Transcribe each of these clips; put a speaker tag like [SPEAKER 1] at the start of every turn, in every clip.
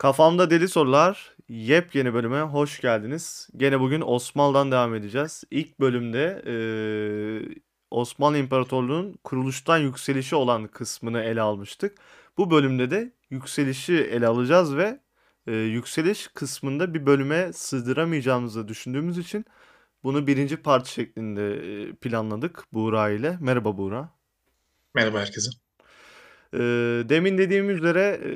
[SPEAKER 1] Kafamda Deli Sorular yepyeni bölüme hoş geldiniz. Gene bugün Osmanlı'dan devam edeceğiz. İlk bölümde eee, Osmanlı İmparatorluğu'nun kuruluştan yükselişi olan kısmını ele almıştık. Bu bölümde de yükselişi ele alacağız ve eee, yükseliş kısmında bir bölüme sığdıramayacağımızı düşündüğümüz için bunu birinci parça şeklinde planladık Buğra ile. Merhaba Buğra.
[SPEAKER 2] Merhaba herkese.
[SPEAKER 1] Ee, demin dediğim üzere e,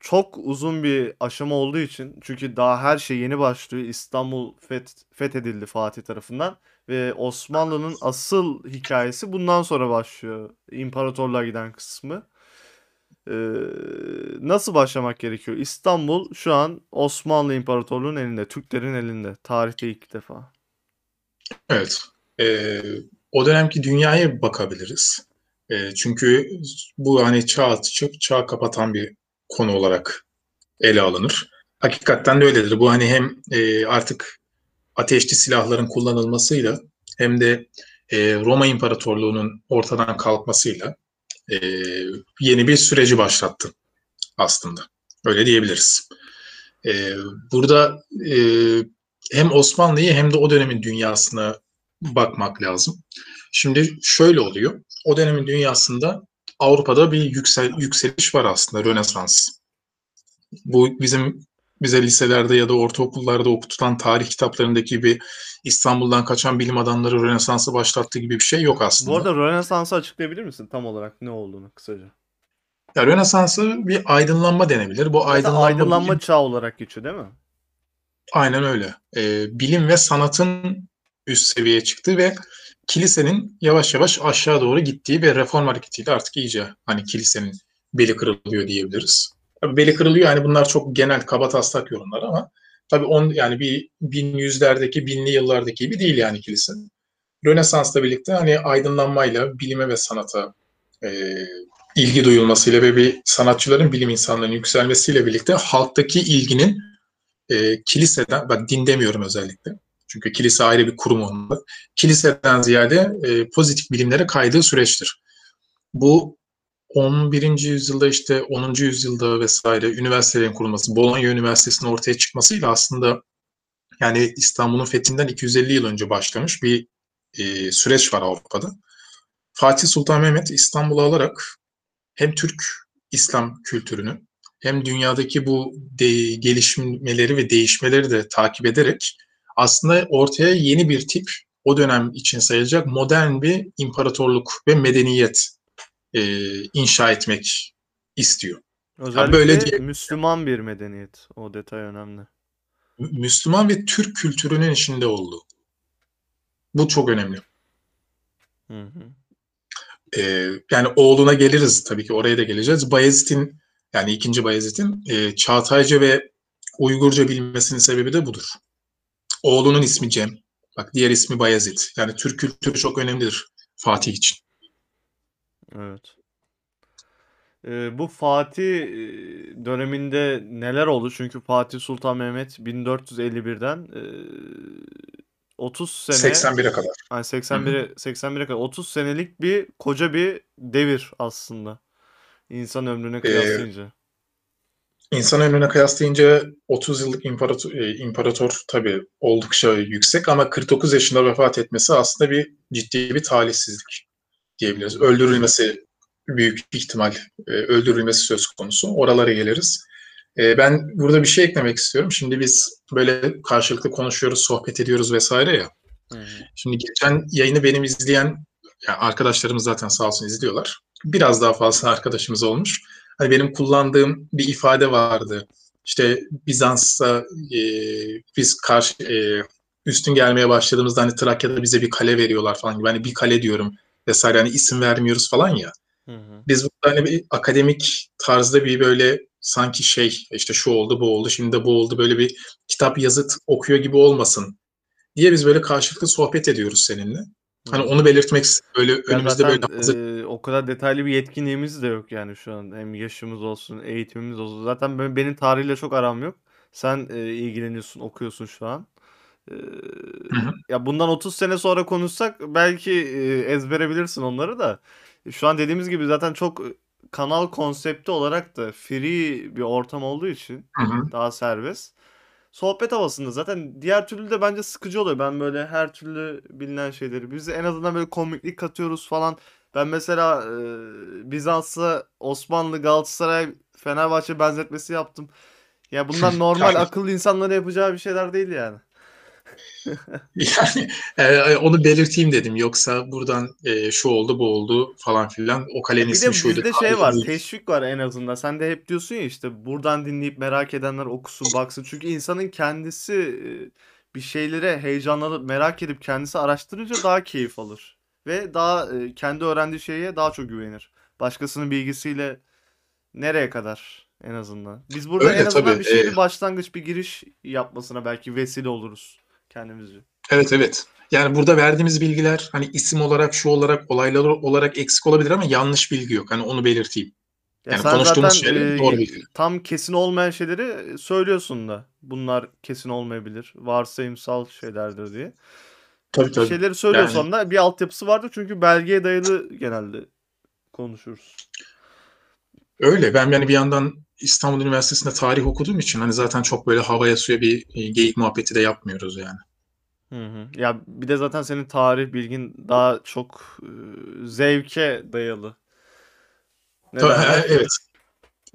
[SPEAKER 1] çok uzun bir aşama olduğu için çünkü daha her şey yeni başlıyor. İstanbul feth- fethedildi Fatih tarafından ve Osmanlı'nın asıl hikayesi bundan sonra başlıyor. İmparatorluğa giden kısmı. Ee, nasıl başlamak gerekiyor? İstanbul şu an Osmanlı İmparatorluğu'nun elinde, Türklerin elinde. Tarihte ilk defa.
[SPEAKER 2] Evet, e, o dönemki dünyaya bakabiliriz. E, çünkü bu hani çağ açıp çağ kapatan bir konu olarak ele alınır. Hakikaten de öyledir. Bu hani hem e, artık ateşli silahların kullanılmasıyla hem de e, Roma İmparatorluğu'nun ortadan kalkmasıyla e, yeni bir süreci başlattı aslında. Öyle diyebiliriz. E, burada e, hem Osmanlı'yı hem de o dönemin dünyasına bakmak lazım. Şimdi şöyle oluyor. O dönemin dünyasında Avrupa'da bir yüksel, yükseliş var aslında, Rönesans. Bu bizim bize liselerde ya da ortaokullarda okutulan tarih kitaplarındaki gibi İstanbul'dan kaçan bilim adamları Rönesans'ı başlattığı gibi bir şey yok aslında.
[SPEAKER 1] Bu arada Rönesans'ı açıklayabilir misin tam olarak ne olduğunu kısaca?
[SPEAKER 2] Ya Rönesans'ı bir aydınlanma denebilir. Bu
[SPEAKER 1] Zaten
[SPEAKER 2] aydınlanma,
[SPEAKER 1] aydınlanma
[SPEAKER 2] bilim-
[SPEAKER 1] çağı olarak geçiyor değil mi?
[SPEAKER 2] aynen öyle. Ee, bilim ve sanatın üst seviyeye çıktığı ve kilisenin yavaş yavaş aşağı doğru gittiği ve reform hareketiyle artık iyice hani kilisenin beli kırılıyor diyebiliriz. Tabii beli kırılıyor yani bunlar çok genel kaba taslak yorumlar ama tabii on yani bir bin yüzlerdeki binli yıllardaki gibi değil yani kilise. Rönesans'la birlikte hani aydınlanmayla bilime ve sanata e, ilgi duyulmasıyla ve bir sanatçıların bilim insanlarının yükselmesiyle birlikte halktaki ilginin e, kiliseden, bak din demiyorum özellikle. Çünkü kilise ayrı bir kurum olmalı. Kiliseden ziyade e, pozitif bilimlere kaydığı süreçtir. Bu 11. yüzyılda işte 10. yüzyılda vesaire üniversitelerin kurulması, Bologna Üniversitesi'nin ortaya çıkmasıyla aslında yani İstanbul'un fethinden 250 yıl önce başlamış bir e, süreç var Avrupa'da. Fatih Sultan Mehmet İstanbul'u alarak hem Türk İslam kültürünü hem dünyadaki bu de- gelişmeleri ve değişmeleri de takip ederek aslında ortaya yeni bir tip o dönem için sayılacak modern bir imparatorluk ve medeniyet e, inşa etmek istiyor.
[SPEAKER 1] Özellikle
[SPEAKER 2] böyle diye-
[SPEAKER 1] Müslüman bir medeniyet. O detay önemli.
[SPEAKER 2] Mü- Müslüman ve Türk kültürünün içinde olduğu. Bu çok önemli.
[SPEAKER 1] Hı hı.
[SPEAKER 2] Ee, yani oğluna geliriz tabii ki oraya da geleceğiz. Bayezid'in yani ikinci Bayezid'in e, Çağatayca ve Uygurca bilmesinin sebebi de budur. Oğlunun ismi Cem. Bak diğer ismi Bayezid. Yani Türk kültürü çok önemlidir Fatih için.
[SPEAKER 1] Evet. Ee, bu Fatih e, döneminde neler oldu? Çünkü Fatih Sultan Mehmet 1451'den e, 30 sene
[SPEAKER 2] 81'e kadar.
[SPEAKER 1] yani 81'e 81'e kadar 30 senelik bir koca bir devir aslında. İnsan ömrüne kıyaslayınca.
[SPEAKER 2] İnsan ömrüne kıyaslayınca 30 yıllık imparator, e, imparator tabii oldukça yüksek ama 49 yaşında vefat etmesi aslında bir ciddi bir talihsizlik diyebiliriz. Öldürülmesi büyük ihtimal e, öldürülmesi söz konusu. Oralara geliriz. E, ben burada bir şey eklemek istiyorum. Şimdi biz böyle karşılıklı konuşuyoruz, sohbet ediyoruz vesaire ya. Şimdi geçen yayını benim izleyen yani arkadaşlarımız zaten sağ olsun izliyorlar. Biraz daha fazla arkadaşımız olmuş. Hani benim kullandığım bir ifade vardı. İşte Bizans'a e, biz karşı e, üstün gelmeye başladığımızda hani Trakya'da bize bir kale veriyorlar falan gibi. Hani bir kale diyorum vesaire hani isim vermiyoruz falan ya.
[SPEAKER 1] Hı hı.
[SPEAKER 2] Biz burada hani bir akademik tarzda bir böyle sanki şey işte şu oldu bu oldu şimdi de bu oldu böyle bir kitap yazıt okuyor gibi olmasın diye biz böyle karşılıklı sohbet ediyoruz seninle. Hani onu belirtmek. Böyle
[SPEAKER 1] Ya
[SPEAKER 2] önümüzde böyle
[SPEAKER 1] zaten
[SPEAKER 2] hazır
[SPEAKER 1] e, o kadar detaylı bir yetkinliğimiz de yok yani şu an. Hem yaşımız olsun, eğitimimiz olsun. Zaten ben- benim tarihle çok aram yok. Sen e, ilgileniyorsun, okuyorsun şu an. E, ya bundan 30 sene sonra konuşsak belki e, ezbere bilirsin onları da. Şu an dediğimiz gibi zaten çok kanal konsepti olarak da free bir ortam olduğu için
[SPEAKER 2] Hı hı.
[SPEAKER 1] daha serbest. Sohbet havasında zaten diğer türlü de bence sıkıcı oluyor. Ben böyle her türlü bilinen şeyleri biz en azından böyle komiklik katıyoruz falan. Ben mesela e, Bizans'a Osmanlı, Galatasaray, Fenerbahçe benzetmesi yaptım. Ya bunlar normal akıllı insanların yapacağı bir şeyler değil yani.
[SPEAKER 2] Yani e, onu belirteyim dedim. Yoksa buradan e, şu oldu bu oldu falan filan. O kalenin
[SPEAKER 1] Bir
[SPEAKER 2] ismi
[SPEAKER 1] de
[SPEAKER 2] şuydu.
[SPEAKER 1] bizde
[SPEAKER 2] tarihi
[SPEAKER 1] şey var,
[SPEAKER 2] buydu.
[SPEAKER 1] teşvik var en azından. Sen de hep diyorsun ya işte buradan dinleyip merak edenler okusun, baksın. Çünkü insanın kendisi e, bir şeylere heyecanlanıp merak edip kendisi araştırınca daha keyif alır. Ve daha e, kendi öğrendiği şeye daha çok güvenir. Başkasının bilgisiyle nereye kadar en azından. Biz burada
[SPEAKER 2] Öyle
[SPEAKER 1] en azından
[SPEAKER 2] tabii,
[SPEAKER 1] bir şey
[SPEAKER 2] e-
[SPEAKER 1] bir başlangıç, bir giriş yapmasına belki vesile oluruz kendimizce.
[SPEAKER 2] Evet evet. Yani burada verdiğimiz bilgiler hani isim olarak şu olarak olaylar olarak eksik olabilir ama yanlış bilgi yok. Hani onu belirteyim.
[SPEAKER 1] Ya
[SPEAKER 2] Yani konuştuğumuz
[SPEAKER 1] zaten
[SPEAKER 2] şeyler
[SPEAKER 1] e,
[SPEAKER 2] doğru bilgi.
[SPEAKER 1] tam kesin olmayan şeyleri söylüyorsun da. Bunlar kesin olmayabilir. Varsayımsal şeylerdir diye.
[SPEAKER 2] Tabii tabii.
[SPEAKER 1] şeyleri söylüyorsan da bir altyapısı vardır. Çünkü belgeye dayalı genelde konuşuruz.
[SPEAKER 2] Öyle. Ben yani bir yandan İstanbul Üniversitesi'nde tarih okuduğum için hani zaten çok böyle havaya suya bir e, geyik muhabbeti de yapmıyoruz yani.
[SPEAKER 1] Hı hı. Ya bir de zaten senin tarih bilgin daha çok e, zevke dayalı.
[SPEAKER 2] Tabii, e, evet.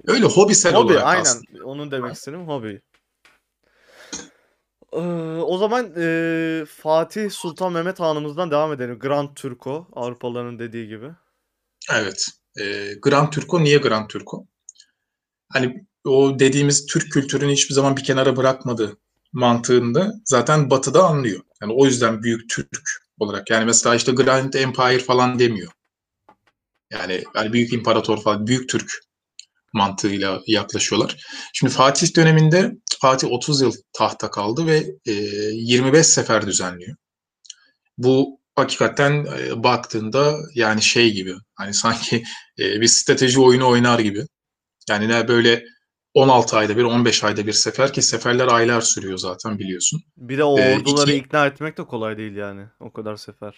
[SPEAKER 2] Öyle hobisel
[SPEAKER 1] Hobi
[SPEAKER 2] olarak
[SPEAKER 1] aynen.
[SPEAKER 2] aslında.
[SPEAKER 1] Onu demek istedim. Hobi. Ee, o zaman e, Fatih Sultan Mehmet Hanımızdan devam edelim. Grand Turco. Avrupalıların dediği gibi.
[SPEAKER 2] Evet. E, Grand Turco niye Grand Turco? Hani o dediğimiz Türk kültürünü hiçbir zaman bir kenara bırakmadı mantığında zaten Batı'da anlıyor. Yani o yüzden büyük Türk olarak. Yani mesela işte Grand Empire falan demiyor. Yani, yani büyük imparator falan, büyük Türk mantığıyla yaklaşıyorlar. Şimdi Fatih döneminde Fatih 30 yıl tahta kaldı ve e, 25 sefer düzenliyor. Bu hakikaten e, baktığında yani şey gibi hani sanki e, bir strateji oyunu oynar gibi. Yani ne böyle 16 ayda bir 15 ayda bir sefer ki seferler aylar sürüyor zaten biliyorsun.
[SPEAKER 1] Bir de o
[SPEAKER 2] Ee,
[SPEAKER 1] orduları
[SPEAKER 2] iki-
[SPEAKER 1] ikna etmek de kolay değil yani. O kadar sefer.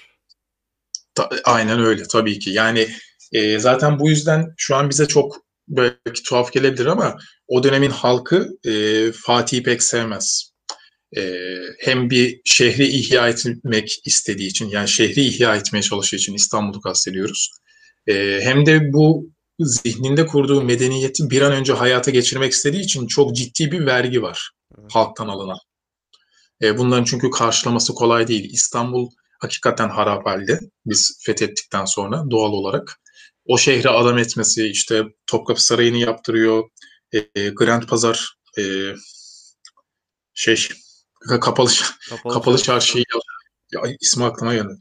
[SPEAKER 2] Ta- aynen öyle tabii ki. Yani e, zaten bu yüzden şu an bize çok belki tuhaf gelebilir ama o dönemin halkı e, Fatih'i pek sevmez. E, hem bir şehri ihya etmek istediği için yani şehri ihya etmeye çalıştığı için İstanbul'u kastediyoruz. E, hem de bu zihninde kurduğu medeniyeti bir an önce hayata geçirmek istediği için çok ciddi bir vergi var
[SPEAKER 1] Evet.
[SPEAKER 2] halktan alınan. E, bunların çünkü karşılaması kolay değil. İstanbul hakikaten harap halde biz fethettikten sonra doğal olarak. O şehri adam etmesi işte Topkapı Sarayı'nı yaptırıyor. E, Grand Pazar e, şey kapalı
[SPEAKER 1] Kapalı,
[SPEAKER 2] kapalı
[SPEAKER 1] çarşı.
[SPEAKER 2] çarşıyı yap, ya, ismi aklıma geldi.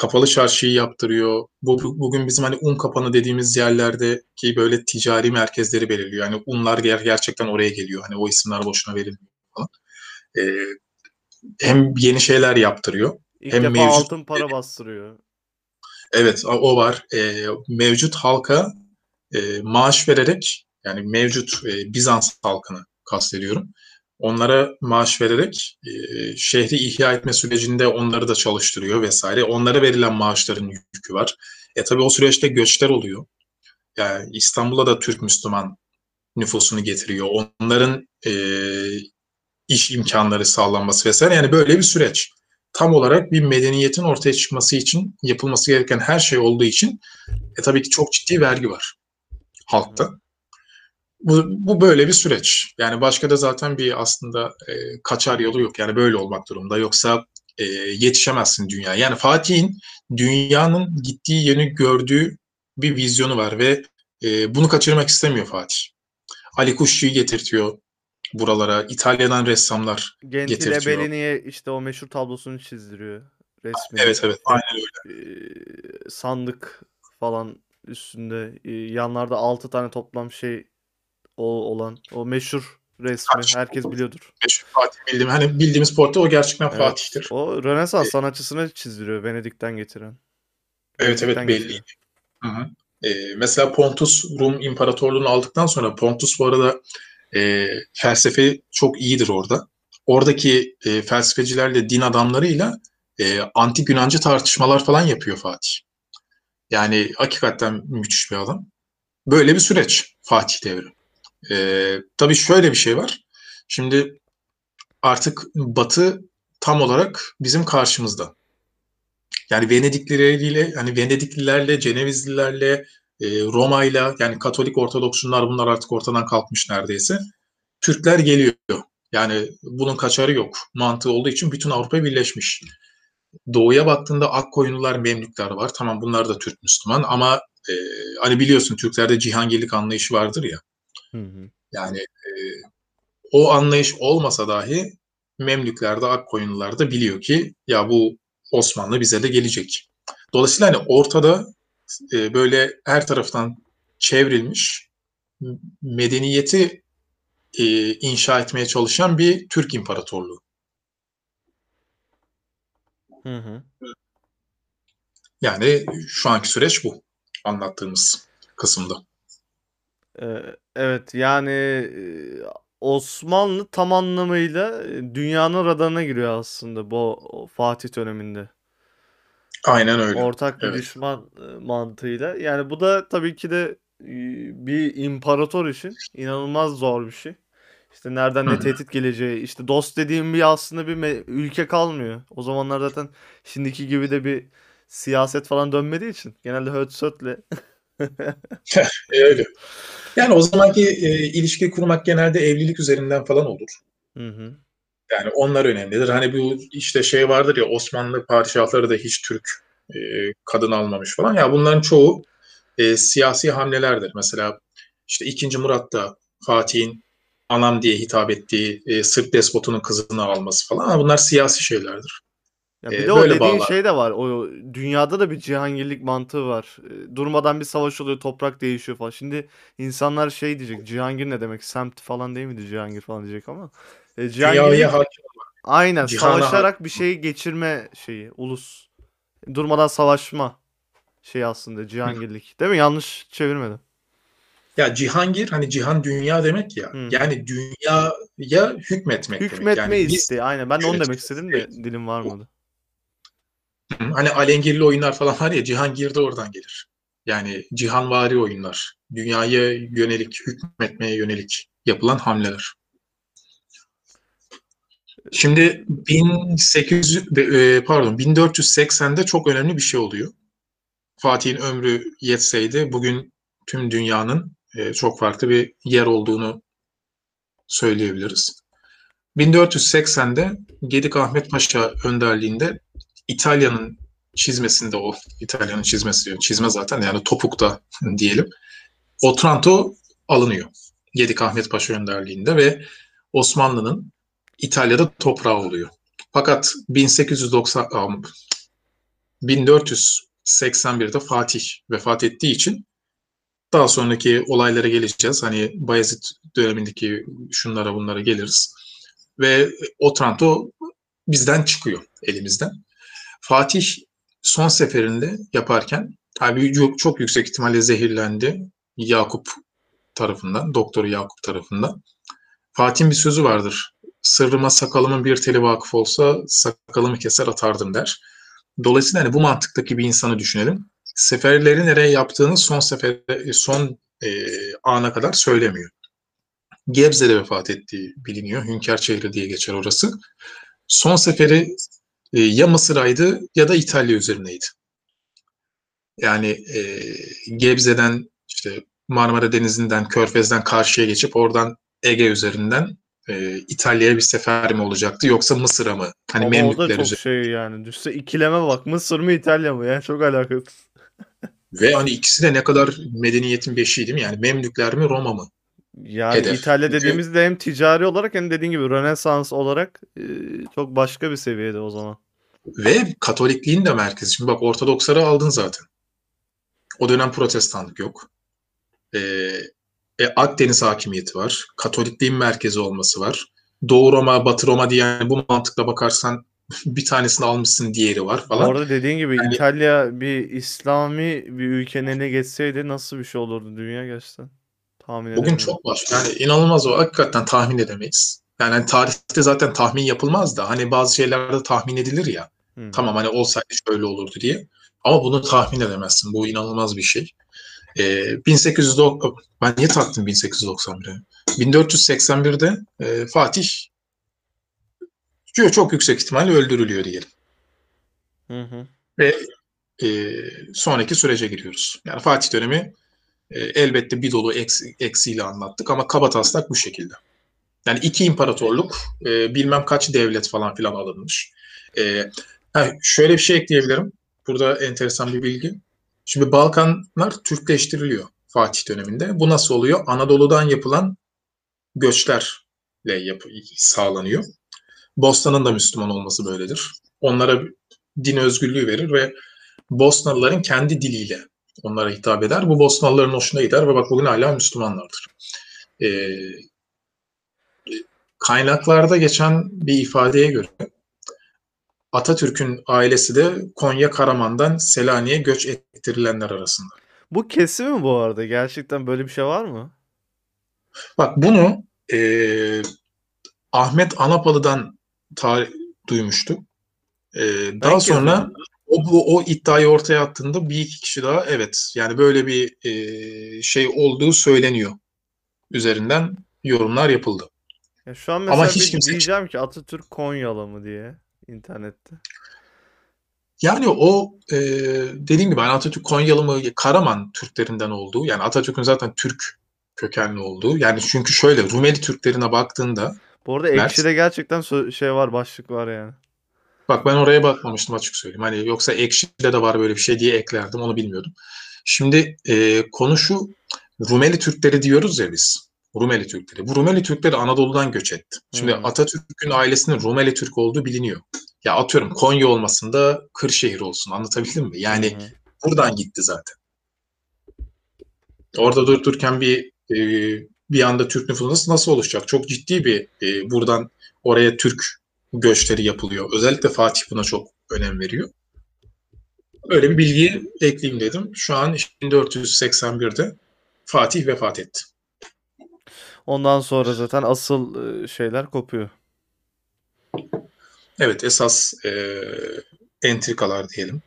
[SPEAKER 2] Kapalı çarşıyı yaptırıyor. Bu, bu- bugün bizim hani un kapanı dediğimiz yerlerdeki böyle ticari merkezleri belirliyor. Yani unlar ger- gerçekten oraya geliyor. Hani o isimler boşuna verilmiyor falan. E, hem yeni şeyler yaptırıyor.
[SPEAKER 1] İlk
[SPEAKER 2] hem
[SPEAKER 1] defa
[SPEAKER 2] mevcut-
[SPEAKER 1] altın para bastırıyor.
[SPEAKER 2] Evet, o- var. Ee, mevcut halka e, maaş vererek, yani mevcut e, Bizans halkını kastediyorum. Onlara maaş vererek e, şehri ihya etme sürecinde onları da çalıştırıyor vesaire. Onlara verilen maaşların yükü var. E tabii o süreçte göçler oluyor. Yani İstanbul'a da Türk Müslüman nüfusunu getiriyor. Onların e, iş imkanları sağlanması vesaire. Yani böyle bir süreç tam olarak bir medeniyetin ortaya çıkması için yapılması gereken her şey olduğu için e, tabii ki çok ciddi vergi var halkta. Bu, bu böyle bir süreç. Yani başka da zaten bir aslında e, kaçar yolu yok. Yani böyle olmak durumda. Yoksa e, yetişemezsin dünya. Yani Fatih'in dünyanın gittiği yönü gördüğü bir vizyonu var ve e, bunu kaçırmak istemiyor Fatih. Ali Kuşçu'yu getirtiyor buralara. İtalya'dan ressamlar.
[SPEAKER 1] Gentile
[SPEAKER 2] getirtiyor.
[SPEAKER 1] Bellini'ye işte o meşhur tablosunu çizdiriyor. Resmi.
[SPEAKER 2] Evet evet aynen öyle.
[SPEAKER 1] Ee, sandık falan üstünde e, yanlarda 6 tane toplam şey o olan o meşhur resmi
[SPEAKER 2] Kaç?
[SPEAKER 1] herkes biliyordur.
[SPEAKER 2] Meşhur Fatih bildiğim, hani bildiğimiz portre o gerçekten
[SPEAKER 1] Evet.
[SPEAKER 2] Fatih'tir.
[SPEAKER 1] O Rönesans sanatçısını çizdiriyor Venedik'ten getiren.
[SPEAKER 2] Evet evet belli.
[SPEAKER 1] getiriyor.
[SPEAKER 2] Hı hı. Ee, mesela Pontus Rum İmparatorluğunu aldıktan sonra Pontus bu arada e, felsefe çok iyidir orada. Oradaki e, felsefecilerle din adamlarıyla e, antik Yunancı tartışmalar falan yapıyor Fatih. Yani hakikaten müthiş bir adam. Böyle bir süreç Fatih devri. Ee, tabii şöyle bir şey var. Şimdi artık Batı tam olarak bizim karşımızda. Yani Venediklileriyle, hani Venediklilerle, Cenevizlilerle, e, Roma'yla yani Katolik Ortodoksunlar bunlar artık ortadan kalkmış neredeyse. Türkler geliyor. Yani bunun kaçarı yok. Mantığı olduğu için bütün Avrupa birleşmiş. Doğuya baktığında Akkoyunlular, Memlükler var. Tamam bunlar da Türk Müslüman ama e, hani biliyorsun Türklerde cihangirlik anlayışı vardır ya.
[SPEAKER 1] Hı hı.
[SPEAKER 2] Yani e, o anlayış olmasa dahi Memlükler de Akkoyunlular da biliyor ki ya bu Osmanlı bize de gelecek. Dolayısıyla hani ortada e, böyle her taraftan çevrilmiş medeniyeti e, inşa etmeye çalışan bir Türk İmparatorluğu.
[SPEAKER 1] Hı hı.
[SPEAKER 2] Yani şu anki süreç bu anlattığımız kısımda.
[SPEAKER 1] Ee, evet yani e, Osmanlı tam anlamıyla e, dünyanın radarına giriyor aslında bu o Fatih döneminde.
[SPEAKER 2] Aynen öyle.
[SPEAKER 1] Ortak bir
[SPEAKER 2] Evet.
[SPEAKER 1] düşman e, mantığıyla. Yani bu da tabii ki de e, bir imparator için inanılmaz zor bir şey. İşte nereden
[SPEAKER 2] Hı
[SPEAKER 1] ne
[SPEAKER 2] hı.
[SPEAKER 1] tehdit geleceği, işte dost dediğim bir aslında bir me- ülke kalmıyor. O zamanlar zaten şimdiki gibi de bir siyaset falan dönmediği için genelde höt-sötle
[SPEAKER 2] E, öyle. Yani o zamanki e, ilişki kurmak genelde evlilik üzerinden falan olur.
[SPEAKER 1] Hı hı.
[SPEAKER 2] Yani onlar önemlidir. Hani bu işte şey vardır ya Osmanlı padişahları da hiç Türk e, kadın almamış falan. Ya bunların çoğu e, siyasi hamlelerdir. Mesela işte 2. Murat da Fatih'in anam diye hitap ettiği e, Sırp despotunun kızını alması falan. Ama bunlar siyasi şeylerdir.
[SPEAKER 1] Ya bir
[SPEAKER 2] E,
[SPEAKER 1] de o
[SPEAKER 2] böyle
[SPEAKER 1] dediğin
[SPEAKER 2] bağlar.
[SPEAKER 1] şey de var. O dünyada da bir cihangirlik mantığı var. E, Durmadan bir savaş oluyor, toprak değişiyor falan. Şimdi insanlar şey diyecek. Cihangir ne demek? Semt falan değil miydi Cihangir falan diyecek ama. E,
[SPEAKER 2] Dünyaya
[SPEAKER 1] cihangirlik
[SPEAKER 2] hakim,
[SPEAKER 1] aynen
[SPEAKER 2] cihana hakim.
[SPEAKER 1] savaşarak bir şeyi geçirme şeyi, ulus. Durmadan savaşma şey aslında cihangirlik. Değil mi? Yanlış çevirmedim.
[SPEAKER 2] Ya Cihangir hani cihan dünya demek ya.
[SPEAKER 1] Hı hı.
[SPEAKER 2] Yani dünyaya hükmetmek demek.
[SPEAKER 1] Hükmetme
[SPEAKER 2] Yani biz
[SPEAKER 1] isteği. Aynen. Ben de onu demek
[SPEAKER 2] yöneteceğiz.
[SPEAKER 1] istedim de dilim varmadı.
[SPEAKER 2] Hani alengirli oyunlar falan var ya Cihangir de oradan gelir. Yani cihanvari oyunlar. Dünyaya yönelik, hükmetmeye yönelik yapılan hamleler. Şimdi 1800 e, pardon 1480'de çok önemli bir şey oluyor. Fatih'in ömrü yetseydi bugün tüm dünyanın e, çok farklı bir yer olduğunu söyleyebiliriz. 1480'de Gedik Ahmet Paşa önderliğinde İtalya'nın çizmesinde o İtalya'nın çizmesi diyor. Çizme zaten yani topukta diyelim. Otranto alınıyor. Gedik Ahmet Paşa önderliğinde ve Osmanlı'nın İtalya'da toprağı oluyor. Fakat 1890 am, 1481'de Fatih vefat ettiği için daha sonraki olaylara geleceğiz. Hani Bayezid dönemindeki şunlara bunlara geliriz. Ve Otranto bizden çıkıyor elimizden. Fatih son seferinde yaparken tabii çok, yüksek ihtimalle zehirlendi Yakup tarafından, doktoru Yakup tarafından. Fatih'in bir sözü vardır. Sırrıma sakalımın bir teli vakıf olsa sakalımı keser atardım der. Dolayısıyla hani bu mantıktaki bir insanı düşünelim. Seferleri nereye yaptığını son sefer son e, ana kadar söylemiyor. Gebze'de vefat ettiği biliniyor. Hünkârçehri diye geçer orası. Son seferi e, ya Mısır'aydı ya da İtalya üzerineydi. Yani e, Gebze'den işte Marmara Denizi'nden, Körfez'den karşıya geçip oradan Ege üzerinden e, İtalya'ya bir sefer mi olacaktı yoksa Mısır'a mı? Hani
[SPEAKER 1] Ama o da
[SPEAKER 2] Memlükler
[SPEAKER 1] çok
[SPEAKER 2] üzerine.
[SPEAKER 1] şey yani. Düşse ikileme bak. Mısır mı İtalya mı? Yani çok alakasız.
[SPEAKER 2] Ve hani ikisi de ne kadar medeniyetin beşiği değil mi? Yani Memlükler mi Roma mı?
[SPEAKER 1] Yani
[SPEAKER 2] Hedef.
[SPEAKER 1] İtalya
[SPEAKER 2] Çünkü-
[SPEAKER 1] dediğimizde hem ticari olarak hem dediğin gibi Rönesans olarak e, çok başka bir seviyede o zaman.
[SPEAKER 2] Ve Katolikliğin de merkezi. Şimdi bak Ortodoksları aldın zaten. O dönem protestanlık yok. Ee, e, Akdeniz hakimiyeti var. Katolikliğin merkezi olması var. Doğu Roma, Batı Roma diye yani bu mantıkla bakarsan bir tanesini almışsın diğeri var falan.
[SPEAKER 1] arada dediğin gibi
[SPEAKER 2] Yani-
[SPEAKER 1] İtalya bir İslami bir ülkenin eline geçseydi nasıl bir şey olurdu dünya gerçekten? Tahmin
[SPEAKER 2] Bugün
[SPEAKER 1] edemiyorum.
[SPEAKER 2] çok var. Yani inanılmaz o. Hakikaten tahmin edemeyiz. Yani hani tarihte zaten tahmin yapılmaz da hani bazı şeylerde tahmin edilir ya.
[SPEAKER 1] Hı.
[SPEAKER 2] Tamam hani olsaydı şöyle olurdu diye. Ama bunu tahmin edemezsin. Bu inanılmaz bir şey. E, 1890 ben niye taktım 1891'e? 1481'de e, Fatih çok yüksek ihtimalle öldürülüyor diyelim.
[SPEAKER 1] Hı hı.
[SPEAKER 2] Ve e, sonraki sürece giriyoruz. Yani Fatih dönemi e, elbette bir dolu eksi, eksiyle anlattık ama kaba taslak bu şekilde. Yani iki imparatorluk, e, bilmem kaç devlet falan filan alınmış. E, ha, şöyle bir şey ekleyebilirim. Burada enteresan bir bilgi. Şimdi Balkanlar Türkleştiriliyor Fatih döneminde. Bu nasıl oluyor? Anadolu'dan yapılan göçlerle yap- sağlanıyor. Bosna'nın da Müslüman olması böyledir. Onlara din özgürlüğü verir ve Bosnalıların kendi diliyle onlara hitap eder. Bu Bosnalıların hoşuna gider ve bak bugün hala Müslümanlardır. Ee, kaynaklarda geçen bir ifadeye göre Atatürk'ün ailesi de Konya Karaman'dan Selanik'e göç ettirilenler arasında.
[SPEAKER 1] Bu kesin mi bu arada? Gerçekten böyle bir şey var mı?
[SPEAKER 2] Bak bunu e, Ahmet Anapalı'dan tarih duymuştuk. E, daha
[SPEAKER 1] Ben
[SPEAKER 2] sonra. O, bu, o iddiayı ortaya attığında bir iki kişi daha evet yani böyle bir e, şey olduğu söyleniyor. Üzerinden yorumlar yapıldı.
[SPEAKER 1] Ya şu an
[SPEAKER 2] Ama
[SPEAKER 1] mesela
[SPEAKER 2] hiç
[SPEAKER 1] bir
[SPEAKER 2] kimse-
[SPEAKER 1] diyeceğim ki Atatürk Konyalı mı diye internette.
[SPEAKER 2] Yani o e, dediğim gibi hani Atatürk Konyalı mı Karaman Türklerinden olduğu yani Atatürk'ün zaten Türk kökenli olduğu yani çünkü şöyle Rumeli Türklerine baktığında
[SPEAKER 1] Bu arada
[SPEAKER 2] Mert-
[SPEAKER 1] Ekşi'de gerçekten şey var başlık var yani.
[SPEAKER 2] Bak ben oraya bakmamıştım açık söyleyeyim. Hani yoksa Ekşi'de de var böyle bir şey diye eklerdim onu bilmiyordum. Şimdi e, konu şu Rumeli Türkleri diyoruz ya biz. Rumeli Türkleri. Bu Rumeli Türkleri Anadolu'dan göç etti. Şimdi
[SPEAKER 1] Hmm.
[SPEAKER 2] Atatürk'ün ailesinin Rumeli Türk olduğu biliniyor. Ya atıyorum Konya olmasında Kırşehir olsun anlatabildim mi? Yani
[SPEAKER 1] hı.
[SPEAKER 2] buradan gitti zaten. Orada dururken bir e, bir anda Türk nüfusu nasıl, nasıl oluşacak? Çok ciddi bir e, buradan oraya Türk göçleri yapılıyor. Özellikle Fatih buna çok önem veriyor. Öyle bir bilgiyi ekleyeyim dedim. Şu an 1481'de Fatih vefat etti.
[SPEAKER 1] Ondan sonra zaten asıl e, şeyler kopuyor.
[SPEAKER 2] Evet esas e, entrikalar diyelim.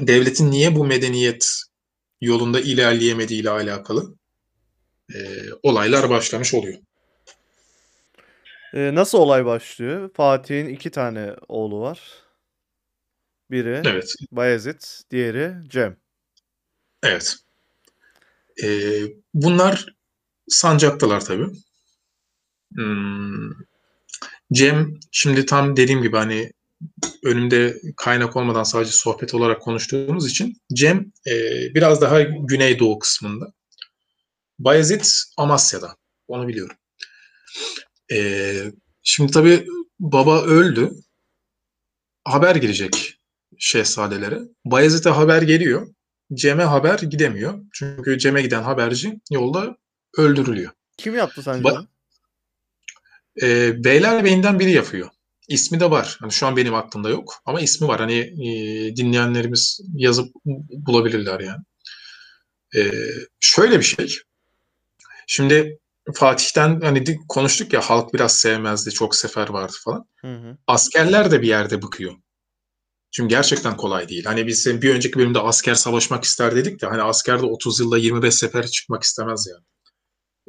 [SPEAKER 2] Devletin niye bu medeniyet yolunda ilerleyemediği ile alakalı e, olaylar başlamış oluyor.
[SPEAKER 1] E, nasıl olay başlıyor? Fatih'in iki tane oğlu var. Biri
[SPEAKER 2] Evet,
[SPEAKER 1] Bayezid, diğeri Cem.
[SPEAKER 2] evet. E, bunlar sancaktalar tabii. Hmm, Cem şimdi tam dediğim gibi hani önümde kaynak olmadan sadece sohbet olarak konuştuğumuz için Cem e, biraz daha güneydoğu kısmında. Bayezid Amasya'da. Onu biliyorum. E, şimdi tabii baba öldü. Haber gelecek şehzadelere. Bayezid'e haber geliyor. Cem'e haber gidemiyor. Çünkü Cem'e giden haberci yolda öldürülüyor.
[SPEAKER 1] Kim yaptı sence
[SPEAKER 2] Ba-? E, Beylerbeyi'nden biri yapıyor. İsmi de var. Hani şu an benim aklımda yok. Ama ismi var. Hani e, dinleyenlerimiz yazıp bulabilirler yani. E, şöyle bir şey. Şimdi Fatih'ten hani konuştuk ya halk biraz sevmezdi. Çok sefer vardı falan.
[SPEAKER 1] Hı hı.
[SPEAKER 2] Askerler de bir yerde bıkıyor. Çünkü gerçekten kolay değil. Hani biz bir önceki bölümde asker savaşmak ister dedik de hani asker de 30 yılda 25 sefere çıkmak istemez yani.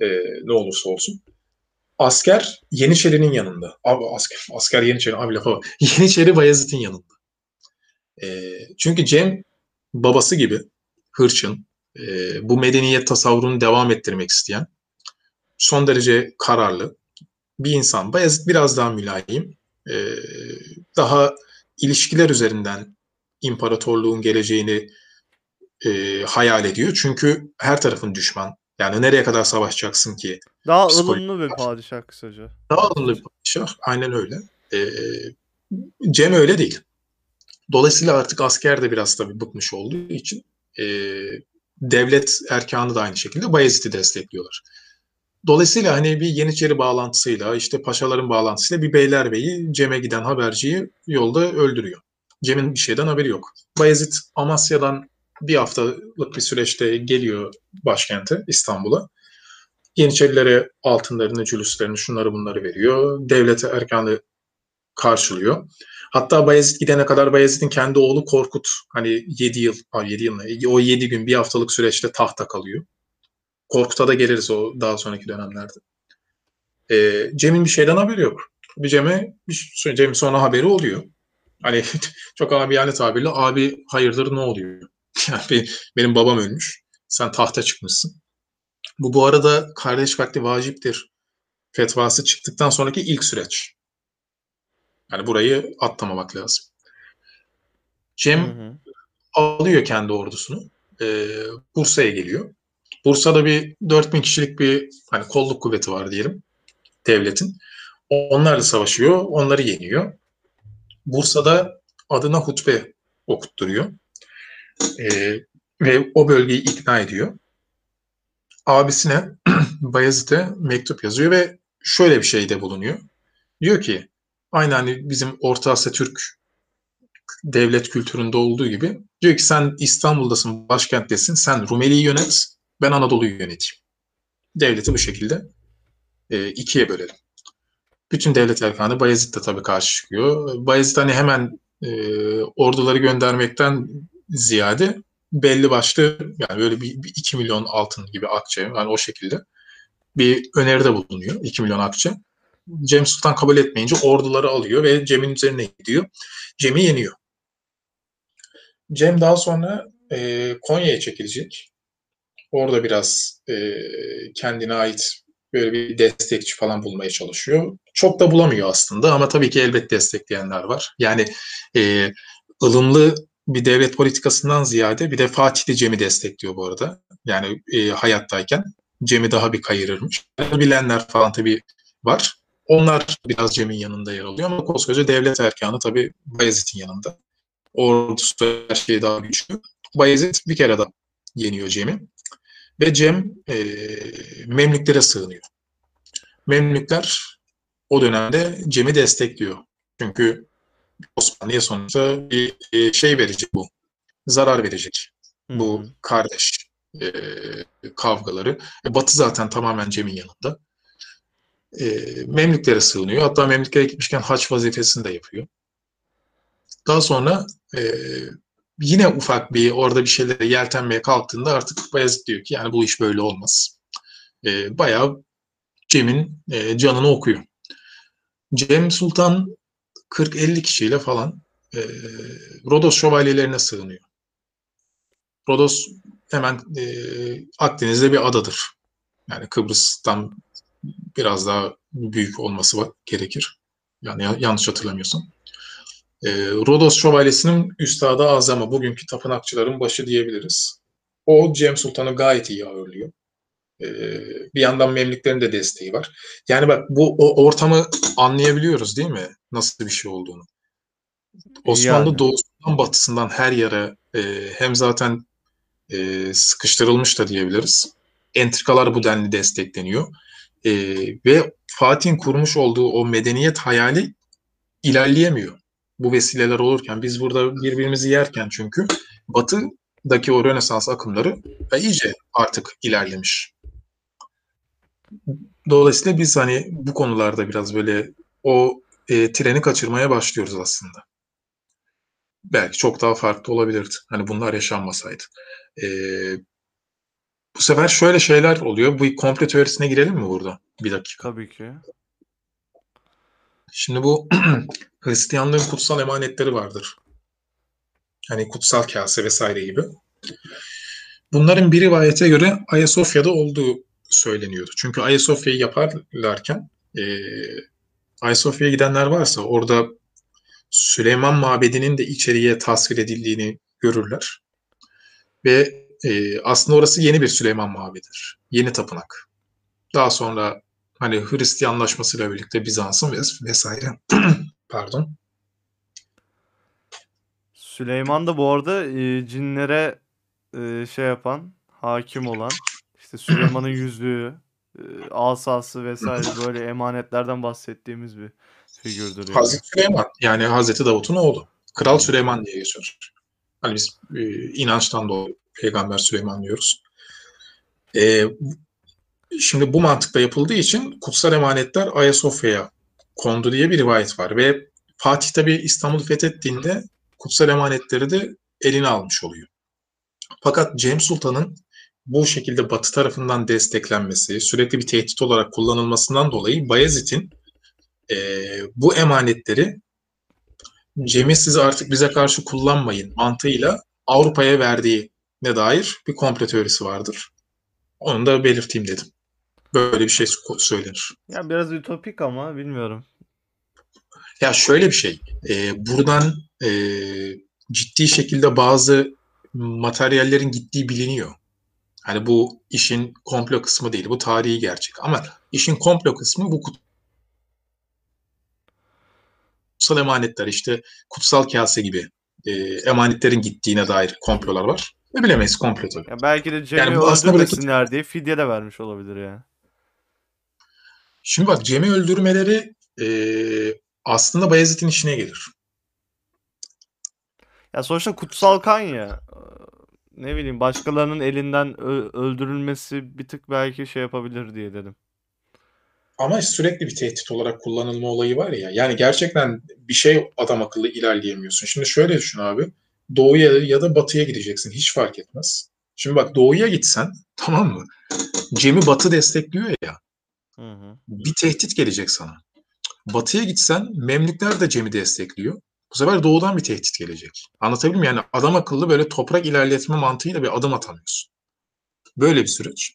[SPEAKER 2] E, ne olursa olsun. Asker Yeniçeri'nin yanında. Abi asker, asker Yeniçeri abi lafa bak. Yeniçeri Bayezid'in yanında. E, çünkü Cem babası gibi hırçın, e, bu medeniyet tasavvurunu devam ettirmek isteyen, son derece kararlı bir insan. Bayezid biraz daha mülayim, e, daha ilişkiler üzerinden imparatorluğun geleceğini e, hayal ediyor. Çünkü her tarafın düşman. Yani nereye kadar savaşacaksın ki?
[SPEAKER 1] Daha ılımlı bir padişah kısaca.
[SPEAKER 2] Daha alımlı bir padişah. Aynen öyle. Ee, Cem öyle değil. Dolayısıyla artık asker de biraz tabii bıkmış olduğu için e, devlet erkanı da aynı şekilde Bayezid'i destekliyorlar. Dolayısıyla hani bir Yeniçeri bağlantısıyla işte paşaların bağlantısıyla bir Beylerbeyi Cem'e giden haberciyi yolda öldürüyor. Cem'in bir şeyden haberi yok. Bayezid Amasya'dan bir haftalık bir süreçte geliyor başkente İstanbul'a. Yeniçerilere altınlarını, cülüslerini, şunları bunları veriyor. Devlete erkanı karşılıyor. Hatta Bayezid gidene kadar Bayezid'in kendi oğlu Korkut hani 7 yıl, 7 yıl o 7 gün bir haftalık süreçte tahta kalıyor. Korkut'a da geliriz o daha sonraki dönemlerde. E, Cem'in bir şeyden haberi yok. Bir Cem'e bir, Cem sonra haberi oluyor. Hani çok abi yani tabirle abi hayırdır ne oluyor? Yani benim babam ölmüş. Sen tahta çıkmışsın. Bu bu arada kardeş katli vaciptir fetvası çıktıktan sonraki ilk süreç. Yani burayı atlamamak lazım. Cem hı hı. alıyor kendi ordusunu. E, Bursa'ya geliyor. Bursa'da bir 4000 kişilik bir hani kolluk kuvveti var diyelim devletin. Onlarla savaşıyor, onları yeniyor. Bursa'da adına hutbe okutturuyor. E, ve o bölgeyi ikna ediyor. Abisine Bayezid'e mektup yazıyor ve şöyle bir şeyde bulunuyor. Diyor ki aynı hani bizim Orta Asya Türk devlet kültüründe olduğu gibi diyor ki sen İstanbul'dasın, başkenttesin, sen Rumeli'yi yönet, ben Anadolu'yu yöneteyim. Devleti bu şekilde e, ikiye bölelim. Bütün devlet erkanı Bayezid de tabii karşı çıkıyor. Bayezid hani hemen e, orduları göndermekten ziyade belli başlı yani böyle bir, bir 2 milyon altın gibi akçe yani o şekilde bir öneride bulunuyor 2 milyon akçe. Cem Sultan kabul etmeyince orduları alıyor ve Cem'in üzerine gidiyor. Cem'i yeniyor. Cem daha sonra e, Konya'ya çekilecek. Orada biraz e, kendine ait böyle bir destekçi falan bulmaya çalışıyor. Çok da bulamıyor aslında ama tabii ki elbet destekleyenler var. Yani e, ılımlı bir devlet politikasından ziyade bir de Fatih de Cem'i destekliyor bu arada. Yani e, hayattayken Cem'i daha bir kayırırmış. Bilenler falan tabii var. Onlar biraz Cem'in yanında yer alıyor ama koskoca devlet erkanı tabii Bayezid'in yanında. Ordusu her şey daha güçlü. Bayezid bir kere daha yeniyor Cem'i. Ve Cem e, Memlüklere sığınıyor. Memlükler o dönemde Cem'i destekliyor. Çünkü Osmanlı'ya sonuçta bir e, şey verecek bu. Zarar verecek. Bu kardeş e, kavgaları. E, Batı zaten tamamen Cem'in yanında. E, Memlüklere sığınıyor. Hatta Memlüklere gitmişken haç vazifesini de yapıyor. Daha sonra e, yine ufak bir orada bir şeylere yeltenmeye kalktığında artık Bayezid diyor ki yani bu iş böyle olmaz. E, bayağı Cem'in e, canını okuyor. Cem Sultan 40-50 kişiyle falan e, Rodos şövalyelerine sığınıyor. Rodos hemen e, Akdeniz'de bir adadır. Yani Kıbrıs'tan biraz daha büyük olması gerekir. Yani yanlış hatırlamıyorsam. E, Rodos Şövalyesi'nin üstadı azamı, bugünkü tapınakçıların başı diyebiliriz. O Cem Sultan'ı gayet iyi ağırlıyor. E, bir yandan Memlüklerin de desteği var. Yani bak bu o ortamı anlayabiliyoruz değil mi? Nasıl bir şey olduğunu. Osmanlı yani. doğusundan batısından her yere e, hem zaten e, sıkıştırılmış da diyebiliriz. Entrikalar bu denli destekleniyor. E, ve Fatih'in kurmuş olduğu o medeniyet hayali ilerleyemiyor. Bu vesileler olurken biz burada birbirimizi yerken çünkü batıdaki o Rönesans akımları iyice artık ilerlemiş. Dolayısıyla biz hani bu konularda biraz böyle o e, treni kaçırmaya başlıyoruz aslında. Belki çok daha farklı olabilirdi. Hani bunlar yaşanmasaydı. E, bu sefer şöyle şeyler oluyor. Bu komple teorisine girelim mi burada? Bir dakika.
[SPEAKER 1] Tabii ki.
[SPEAKER 2] Şimdi bu Hristiyanlığın kutsal emanetleri vardır. Hani kutsal kase vesaire gibi. Bunların bir rivayete göre Ayasofya'da olduğu söyleniyordu. Çünkü Ayasofya'yı yaparlarken e, Ayasofya'ya gidenler varsa orada Süleyman Mabedi'nin de içeriye tasvir edildiğini görürler. Ve e, aslında orası yeni bir Süleyman Mabedi'dir. Yeni tapınak. Daha sonra hani Hristiyanlaşmasıyla birlikte Bizans'ın vesaire pardon.
[SPEAKER 1] Süleyman da bu arada e, cinlere e, şey yapan, hakim olan işte Süleyman'ın yüzüğü, e, asası vesaire böyle emanetlerden bahsettiğimiz bir figürdür.
[SPEAKER 2] Yani. Hazreti Süleyman yani Hazreti Davut'un oğlu. Kral Süleyman diye geçiyor. Hani biz e, inançtan dolayı Peygamber Süleyman diyoruz. E, şimdi bu mantıkla yapıldığı için kutsal emanetler Ayasofya'ya kondu diye bir rivayet var ve Fatih tabi İstanbul'u fethettiğinde kutsal emanetleri de eline almış oluyor. Fakat Cem Sultan'ın bu şekilde Batı tarafından desteklenmesi, sürekli bir tehdit olarak kullanılmasından dolayı Bayezid'in e, bu emanetleri Cem'i siz artık bize karşı kullanmayın mantığıyla Avrupa'ya verdiği ne dair bir komplo teorisi vardır. Onu da belirteyim dedim. Böyle bir şey söylenir.
[SPEAKER 1] Ya biraz ütopik ama bilmiyorum.
[SPEAKER 2] Ya şöyle bir şey. E, buradan e, ciddi şekilde bazı materyallerin gittiği biliniyor. Hani bu işin komplo kısmı değil. Bu tarihi gerçek. Ama işin komplo kısmı bu kutsal emanetler işte kutsal kase gibi e, emanetlerin gittiğine dair komplolar var. Ne bilemeyiz komplo tabii.
[SPEAKER 1] Ya belki de Cem'i
[SPEAKER 2] Yani bu
[SPEAKER 1] öldürmesinler diye fidye de vermiş olabilir ya.
[SPEAKER 2] Şimdi bak Cem'i öldürmeleri e, aslında Bayezid'in işine gelir.
[SPEAKER 1] Ya sonuçta kutsal kan ya. Ne bileyim başkalarının elinden öldürülmesi bir tık belki şey yapabilir diye dedim.
[SPEAKER 2] Ama sürekli bir tehdit olarak kullanılma olayı var ya. Yani gerçekten bir şey adam akıllı ilerleyemiyorsun. Şimdi şöyle düşün abi. Doğuya ya da batıya gideceksin. Hiç fark etmez. Şimdi bak doğuya gitsen tamam mı? Cem'i batı destekliyor ya. Bir tehdit gelecek sana. Batıya gitsen Memlükler de Cem'i destekliyor. Bu sefer doğudan bir tehdit gelecek. Anlatabiliyor muyum? Yani adam akıllı böyle toprak ilerletme mantığıyla bir adım atamıyorsun. Böyle bir süreç.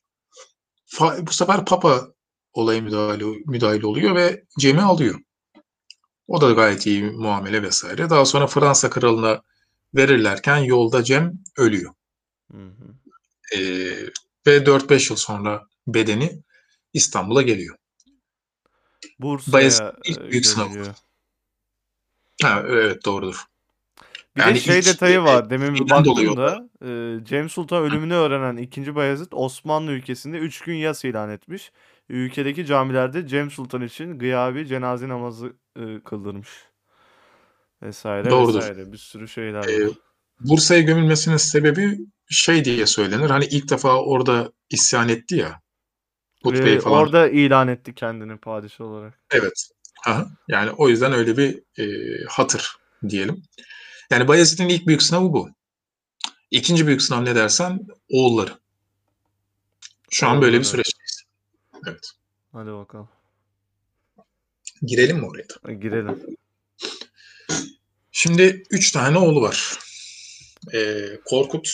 [SPEAKER 2] Fa- bu sefer Papa olaya müdahale, müdahale oluyor ve Cem'i alıyor. O da gayet iyi muamele vesaire. Daha sonra Fransa kralına verirlerken yolda Cem ölüyor.
[SPEAKER 1] Hı hı.
[SPEAKER 2] Ee, ve 4-5 yıl sonra bedeni İstanbul'a geliyor.
[SPEAKER 1] Bursa'ya e, gömülüyor.
[SPEAKER 2] Ha, evet doğrudur.
[SPEAKER 1] Bir de
[SPEAKER 2] Yani
[SPEAKER 1] şey
[SPEAKER 2] ilk,
[SPEAKER 1] detayı var. Demin bir
[SPEAKER 2] şeyden dolayı
[SPEAKER 1] baktım da e, Cem Sultan ölümünü öğrenen 2. Bayezid Osmanlı ülkesinde 3 gün yas ilan etmiş. Ülkedeki camilerde Cem Sultan için gıyabi cenaze namazı e, kıldırmış. Vesaire
[SPEAKER 2] Doğrudur.
[SPEAKER 1] vesaire. Bir sürü şeyler
[SPEAKER 2] Ee. Bursa'ya gömülmesinin sebebi şey diye söylenir. Hani ilk defa orada isyan etti ya. Hutbeyi
[SPEAKER 1] Ve
[SPEAKER 2] falan.
[SPEAKER 1] orada ilan etti kendini padişah olarak.
[SPEAKER 2] Evet. Aha. Yani o yüzden öyle bir e, hatır diyelim. Yani Bayezid'in ilk büyük sınavı bu. İkinci büyük sınav ne dersen oğulları. Şu an böyle bir süreçteyiz. Evet.
[SPEAKER 1] Hadi bakalım.
[SPEAKER 2] Girelim mi oraya da?
[SPEAKER 1] Ha, Girelim.
[SPEAKER 2] Şimdi üç tane oğlu var. Ee, Korkut,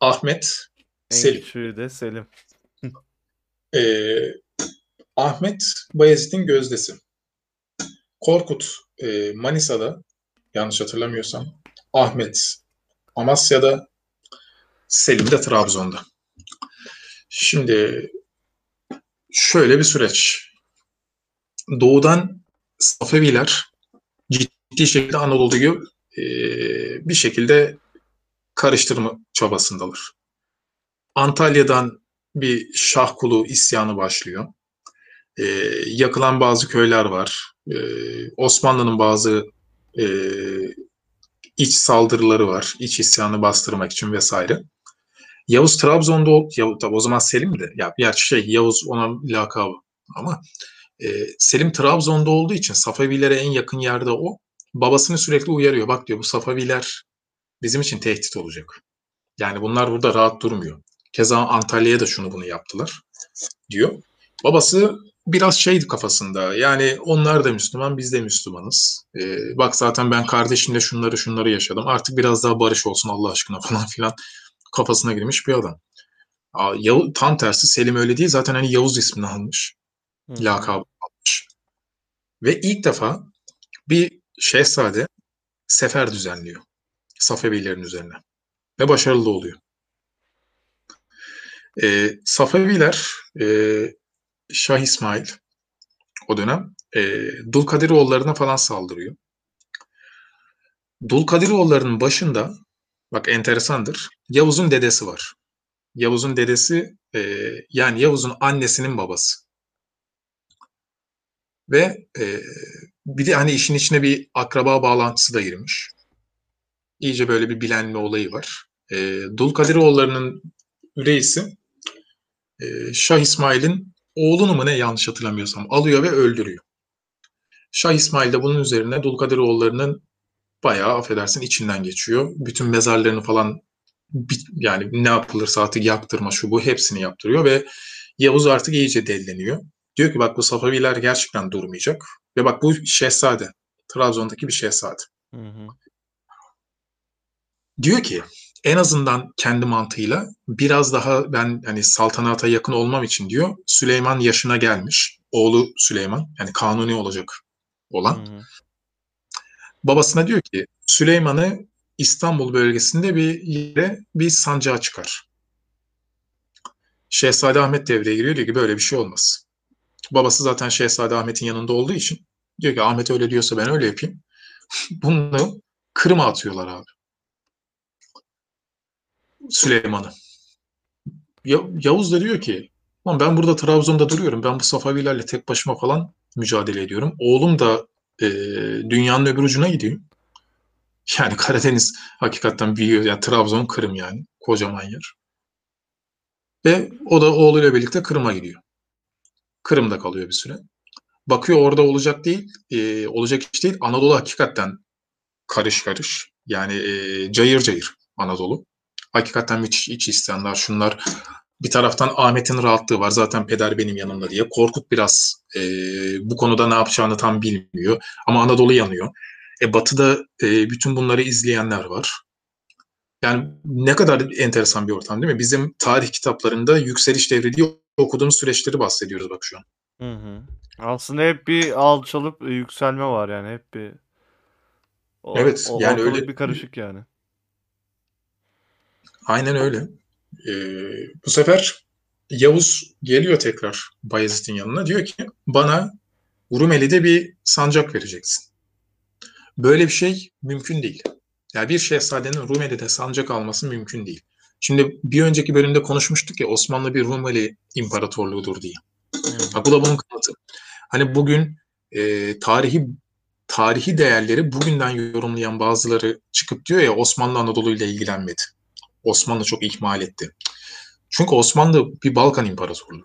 [SPEAKER 2] Ahmet,
[SPEAKER 1] En
[SPEAKER 2] Selim.
[SPEAKER 1] küçüğü de Selim.
[SPEAKER 2] Ee, Ahmet Bayezid'in gözdesi. Korkut e, Manisa'da yanlış hatırlamıyorsam. Ahmet Amasya'da. Selim de Trabzon'da. Şimdi şöyle bir süreç. Doğudan Safeviler ciddi şekilde Anadolu'yu e, bir şekilde karıştırma çabasındalar. Antalya'dan bir Şahkulu isyanı başlıyor. Ee, yakılan bazı köyler var. Ee, Osmanlı'nın bazı e, iç saldırıları var. İç isyanı bastırmak için vesaire. Yavuz Trabzon'da ol, Yavuz, tabii o zaman Selim de. Ya şey Yavuz ona lakabı ama e, Selim Trabzon'da olduğu için Safevilere en yakın yerde o. Babasını sürekli uyarıyor. Bak diyor bu Safeviler bizim için tehdit olacak. Yani bunlar burada rahat durmuyor. Keza Antalya'ya da şunu bunu yaptılar diyor. Babası biraz şeydi kafasında. Yani onlar da Müslüman, biz de Müslümanız. Ee, bak zaten ben kardeşimle şunları şunları yaşadım. Artık biraz daha barış olsun Allah aşkına falan filan kafasına girmiş bir adam. Tam tersi Selim öyle değil. Zaten hani Yavuz ismini almış.
[SPEAKER 1] Hı.
[SPEAKER 2] Lakabı almış. Ve ilk defa bir şehzade sefer düzenliyor. Safevilerin üzerine. Ve başarılı oluyor. E, Safeviler e, Şah İsmail o dönem e, Dulkadiroğullarına falan saldırıyor. Dulkadiroğullarının başında bak enteresandır. Yavuz'un dedesi var. Yavuz'un dedesi e, yani Yavuz'un annesinin babası. Ve e, bir de hani işin içine bir akraba bağlantısı da girmiş. İyice böyle bir bilenme olayı var. E, Dulkadiroğullarının reisi e, Şah İsmail'in oğlunu mu ne yanlış hatırlamıyorsam alıyor ve öldürüyor. Şah İsmail de bunun üzerine Dulkadiroğulları'nın bayağı affedersin içinden geçiyor. Bütün mezarlarını falan yani ne yapılırsa artık yaptırma şu bu hepsini yaptırıyor ve Yavuz artık iyice delleniyor. Diyor ki bak bu Safaviler gerçekten durmayacak. Ve bak bu şehzade. Trabzon'daki bir şehzade. Hı hı. Diyor ki en azından kendi mantığıyla biraz daha ben hani saltanata yakın olmam için diyor Süleyman yaşına gelmiş. Oğlu Süleyman yani kanuni olacak olan. Hı hı. Babasına diyor ki Süleyman'ı İstanbul bölgesinde bir yere bir sancağa çıkar. Şehzade Ahmet devreye giriyor diyor ki böyle bir şey olmaz. Babası zaten Şehzade Ahmet'in yanında olduğu için diyor ki Ahmet öyle diyorsa ben öyle yapayım. Bunu Kırım'a atıyorlar abi. Süleyman'ı. Ya, Yavuz da diyor ki ben burada Trabzon'da duruyorum. Ben bu Safavilerle tek başıma falan mücadele ediyorum. Oğlum da e, dünyanın öbür ucuna gidiyor. Yani Karadeniz hakikaten büyüyor. Yani Trabzon, Kırım yani. Kocaman yer. Ve o da oğluyla birlikte Kırım'a gidiyor. Kırım'da kalıyor bir süre. Bakıyor orada olacak değil, e, olacak iş değil. Anadolu hakikaten karış karış. Yani e, cayır cayır Anadolu. Hakikaten müthiş iç isyanlar, şunlar. Bir taraftan Ahmet'in rahatlığı var. Zaten peder benim yanımda diye. Korkut biraz e, bu konuda ne yapacağını tam bilmiyor. Ama Anadolu yanıyor. E, batı'da e, bütün bunları izleyenler var. Yani ne kadar enteresan bir ortam değil mi? Bizim tarih kitaplarında yükseliş devri diye okuduğumuz süreçleri bahsediyoruz bak şu an.
[SPEAKER 1] Hı hı. Aslında hep bir alçalıp e, yükselme var yani hep bir o,
[SPEAKER 2] Evet
[SPEAKER 1] o
[SPEAKER 2] yani öyle
[SPEAKER 1] bir karışık yani.
[SPEAKER 2] Aynen öyle. Ee, bu sefer Yavuz geliyor tekrar Bayezid'in yanına diyor ki bana Rumeli'de bir sancak vereceksin. Böyle bir şey mümkün değil. Yani bir şehzadenin Rumeli'de sancak alması mümkün değil. Şimdi bir önceki bölümde konuşmuştuk ya Osmanlı bir Rumeli imparatorluğudur diye. Bak bu da bunun kanıtı. Hani bugün e, tarihi tarihi değerleri bugünden yorumlayan bazıları çıkıp diyor ya Osmanlı Anadolu ile ilgilenmedi. Osmanlı çok ihmal etti. Çünkü Osmanlı bir Balkan imparatorluğu.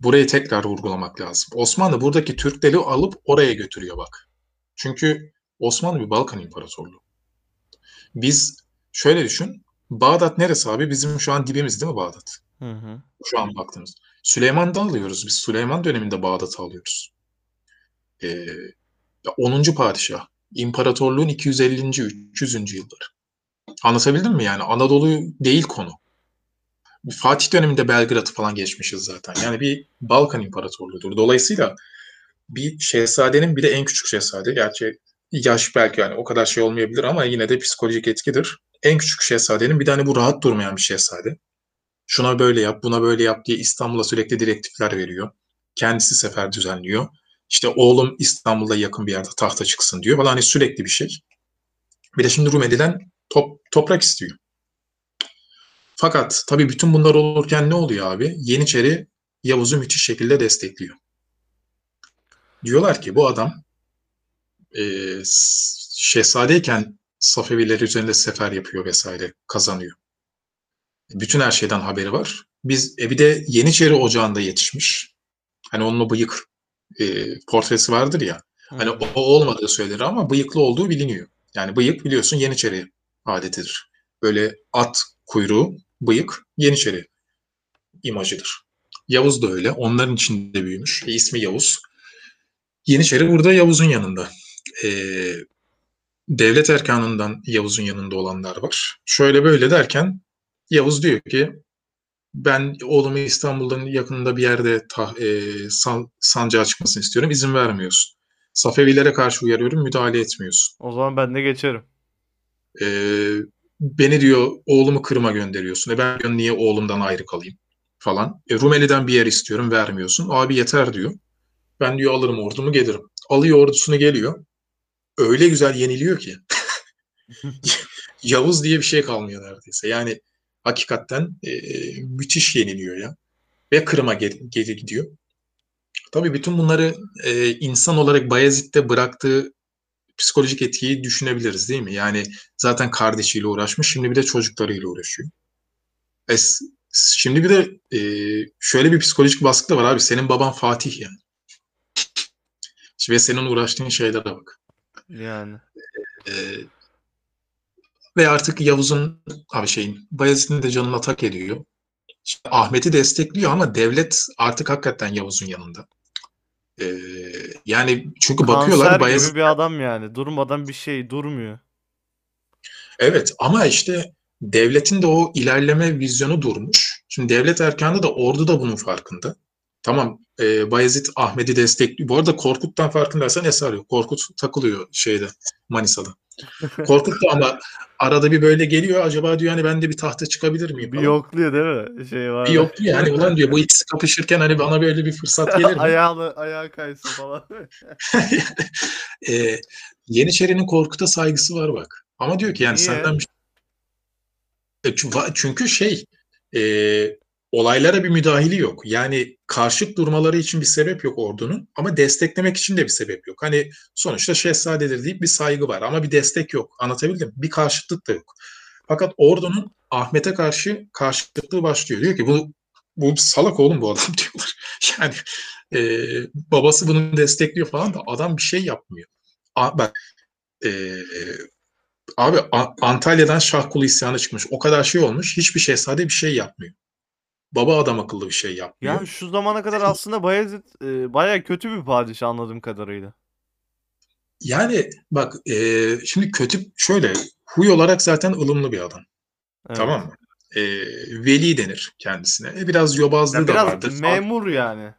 [SPEAKER 2] Burayı tekrar vurgulamak lazım. Osmanlı buradaki Türkleri alıp oraya götürüyor bak. Çünkü Osmanlı bir Balkan imparatorluğu. Biz şöyle düşün. Bağdat neresi abi? Bizim şu an dibimiz değil mi Bağdat? Hı hı. Şu an baktığımız. Süleyman'da alıyoruz. Biz Süleyman döneminde Bağdat'ı alıyoruz. Ee, 10. padişah. İmparatorluğun 250. 300. yılları. Anlatabildim mi yani? Anadolu değil konu. Fatih döneminde Belgrad'ı falan geçmişiz zaten. Yani bir Balkan İmparatorluğu'dur. Dolayısıyla bir şehzadenin bir de en küçük şehzade. Gerçi yaş belki yani o kadar şey olmayabilir ama yine de psikolojik etkidir. En küçük şehzadenin bir tane bu rahat durmayan bir şehzade. Şuna böyle yap, buna böyle yap diye İstanbul'a sürekli direktifler veriyor. Kendisi sefer düzenliyor. İşte oğlum İstanbul'da yakın bir yerde tahta çıksın diyor. Falan hani sürekli bir şey. Bir de şimdi Rumeli'den top, toprak istiyor. Fakat tabii bütün bunlar olurken ne oluyor abi? Yeniçeri Yavuz'u müthiş şekilde destekliyor. Diyorlar ki bu adam e, şehzadeyken Safeviler üzerinde sefer yapıyor vesaire kazanıyor. Bütün her şeyden haberi var. Biz e, bir de Yeniçeri Ocağı'nda yetişmiş. Hani onun o bıyık e, portresi vardır ya. Hani o, o olmadığı söylenir ama bıyıklı olduğu biliniyor. Yani bıyık biliyorsun Yeniçeri adetidir. Böyle at kuyruğu, bıyık Yeniçeri imajıdır. Yavuz da öyle. Onların içinde büyümüş. E, ismi Yavuz. Yeniçeri burada Yavuz'un yanında e, devlet erkanından Yavuz'un yanında olanlar var. Şöyle böyle derken Yavuz diyor ki ben oğlumu İstanbul'dan yakınında bir yerde ta, e, san, sancağa çıkmasını istiyorum. İzin vermiyorsun. Safevilere karşı uyarıyorum. Müdahale etmiyorsun.
[SPEAKER 1] O zaman ben de geçerim.
[SPEAKER 2] E, beni diyor oğlumu Kırım'a gönderiyorsun. E ben diyor niye oğlumdan ayrı kalayım falan. E, Rumeli'den bir yer istiyorum vermiyorsun. Abi yeter diyor. Ben diyor alırım ordumu gelirim. Alıyor ordusunu geliyor öyle güzel yeniliyor ki. Yavuz diye bir şey kalmıyor neredeyse. Yani hakikaten e, müthiş yeniliyor ya. Ve Kırım'a geri, geri gidiyor. Tabii bütün bunları e, insan olarak Bayezid'de bıraktığı psikolojik etkiyi düşünebiliriz değil mi? Yani zaten kardeşiyle uğraşmış, şimdi bir de çocuklarıyla uğraşıyor. E, şimdi bir de e, şöyle bir psikolojik baskı da var abi. Senin baban Fatih yani. Ve senin uğraştığın şeylere bak.
[SPEAKER 1] Yani.
[SPEAKER 2] Ee, ve artık Yavuz'un abi şeyin Bayezid'in de canını atak ediyor. İşte Ahmet'i destekliyor ama devlet artık hakikaten Yavuz'un yanında. Ee, yani çünkü bakıyorlar
[SPEAKER 1] Kanser
[SPEAKER 2] Bayezid
[SPEAKER 1] gibi bir adam yani. Durmadan bir şey durmuyor.
[SPEAKER 2] Evet ama işte devletin de o ilerleme vizyonu durmuş. Şimdi devlet erkanı da ordu da bunun farkında. Tamam e, Bayezid Ahmet'i destekliyor. Bu arada Korkut'tan farkındaysan eser yok. Korkut takılıyor şeyde Manisa'da. Korkut da ama arada bir böyle geliyor. Acaba diyor hani ben de bir tahta çıkabilir miyim?
[SPEAKER 1] Bir
[SPEAKER 2] falan.
[SPEAKER 1] yokluyor değil mi? Şey var.
[SPEAKER 2] Bir yokluyor. Yani ulan diyor bu ikisi kapışırken hani bana böyle bir fırsat gelir mi?
[SPEAKER 1] Ayağını, ayağı kaysın falan.
[SPEAKER 2] e, Yeniçeri'nin Korkut'a saygısı var bak. Ama diyor ki yani
[SPEAKER 1] Niye?
[SPEAKER 2] senden bir E, çünkü şey e, olaylara bir müdahili yok. Yani karşıt durmaları için bir sebep yok ordunun ama desteklemek için de bir sebep yok. Hani sonuçta şehzadedir deyip bir saygı var ama bir destek yok. Anlatabildim? Bir karşıtlık da yok. Fakat ordunun Ahmet'e karşı karşıtlığı başlıyor. Diyor ki bu bu salak oğlum bu adam diyorlar. Yani e, babası bunu destekliyor falan da adam bir şey yapmıyor. A, bak e, Abi A- Antalya'dan Şahkulu isyanı çıkmış. O kadar şey olmuş. Hiçbir şehzade bir şey yapmıyor. Baba adam akıllı bir şey yapmıyor.
[SPEAKER 1] Yani şu zamana kadar aslında Bayezid e, baya kötü bir padişah anladığım kadarıyla.
[SPEAKER 2] Yani bak e, şimdi kötü şöyle huy olarak zaten ılımlı bir adam.
[SPEAKER 1] Evet.
[SPEAKER 2] Tamam mı? E, veli denir kendisine. E, biraz yobazlığı
[SPEAKER 1] Ya
[SPEAKER 2] da
[SPEAKER 1] biraz
[SPEAKER 2] vardır.
[SPEAKER 1] memur yani.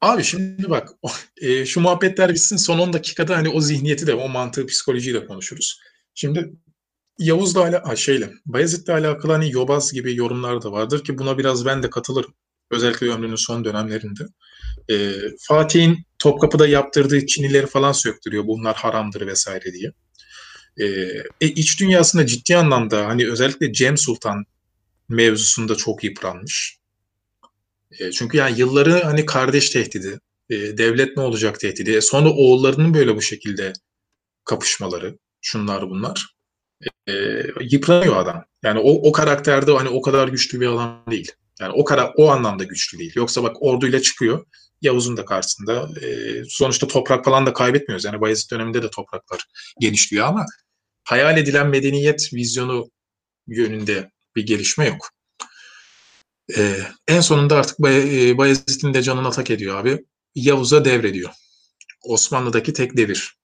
[SPEAKER 2] Abi şimdi bak e, şu muhabbetler bitsin son 10 dakikada hani o zihniyeti de o mantığı psikolojiyi de konuşuruz. Şimdi Yavuz'la ala şeyle Bayezid'le alakalı hani yobaz gibi yorumlar da vardır ki buna biraz ben de katılırım. Özellikle ömrünün son dönemlerinde. E, Fatih'in Topkapı'da yaptırdığı çinileri falan söktürüyor. Bunlar haramdır vesaire diye. E, e, iç dünyasında ciddi anlamda hani özellikle Cem Sultan mevzusunda çok yıpranmış. E, çünkü yani yılları hani kardeş tehdidi, e, devlet ne olacak tehdidi, e, sonra oğullarının böyle bu şekilde kapışmaları, şunlar bunlar. E, yıpranıyor adam. Yani o, o karakterde hani o kadar güçlü bir adam değil. Yani o kadar o anlamda güçlü değil. Yoksa bak orduyla çıkıyor. Yavuz'un da karşısında. E, sonuçta toprak falan da kaybetmiyoruz. Yani Bayezid döneminde de topraklar genişliyor ama hayal edilen medeniyet vizyonu yönünde bir gelişme yok. Ee, en sonunda artık Bay- e, Bayezid'in de canına tak ediyor abi. Yavuz'a devrediyor. Osmanlı'daki tek devir.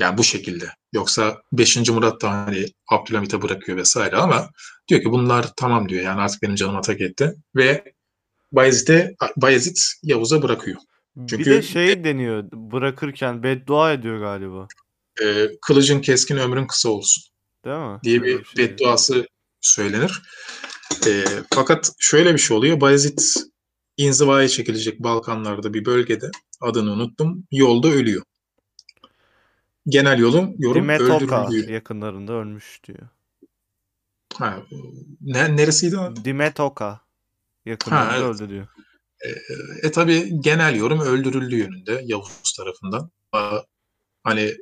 [SPEAKER 2] Yani bu şekilde. Yoksa 5. Murat da hani Abdülhamit'e bırakıyor vesaire ama diyor ki bunlar tamam diyor. Yani artık benim canıma tak etti. Ve Bayezid'e Bayezid Yavuz'a bırakıyor.
[SPEAKER 1] Bir
[SPEAKER 2] Çünkü-
[SPEAKER 1] de şey deniyor bırakırken beddua ediyor galiba.
[SPEAKER 2] Ee, kılıcın keskin ömrün kısa olsun.
[SPEAKER 1] Değil mi?
[SPEAKER 2] diye bir
[SPEAKER 1] şey.
[SPEAKER 2] bedduası söylenir. Ee, fakat şöyle bir şey oluyor. Bayezid inzivaya çekilecek Balkanlarda bir bölgede adını unuttum. Yolda ölüyor. Genel yolum yorum
[SPEAKER 1] Dimetoka
[SPEAKER 2] öldürüldüğü.
[SPEAKER 1] yakınlarında ölmüş diyor.
[SPEAKER 2] Ha, ne, neresiydi adı?
[SPEAKER 1] Dimetoka yakınlarında
[SPEAKER 2] Ha, evet.
[SPEAKER 1] öldü diyor.
[SPEAKER 2] E tabi genel yorum öldürüldüğü yönünde Yavuz tarafından. Aa, Hani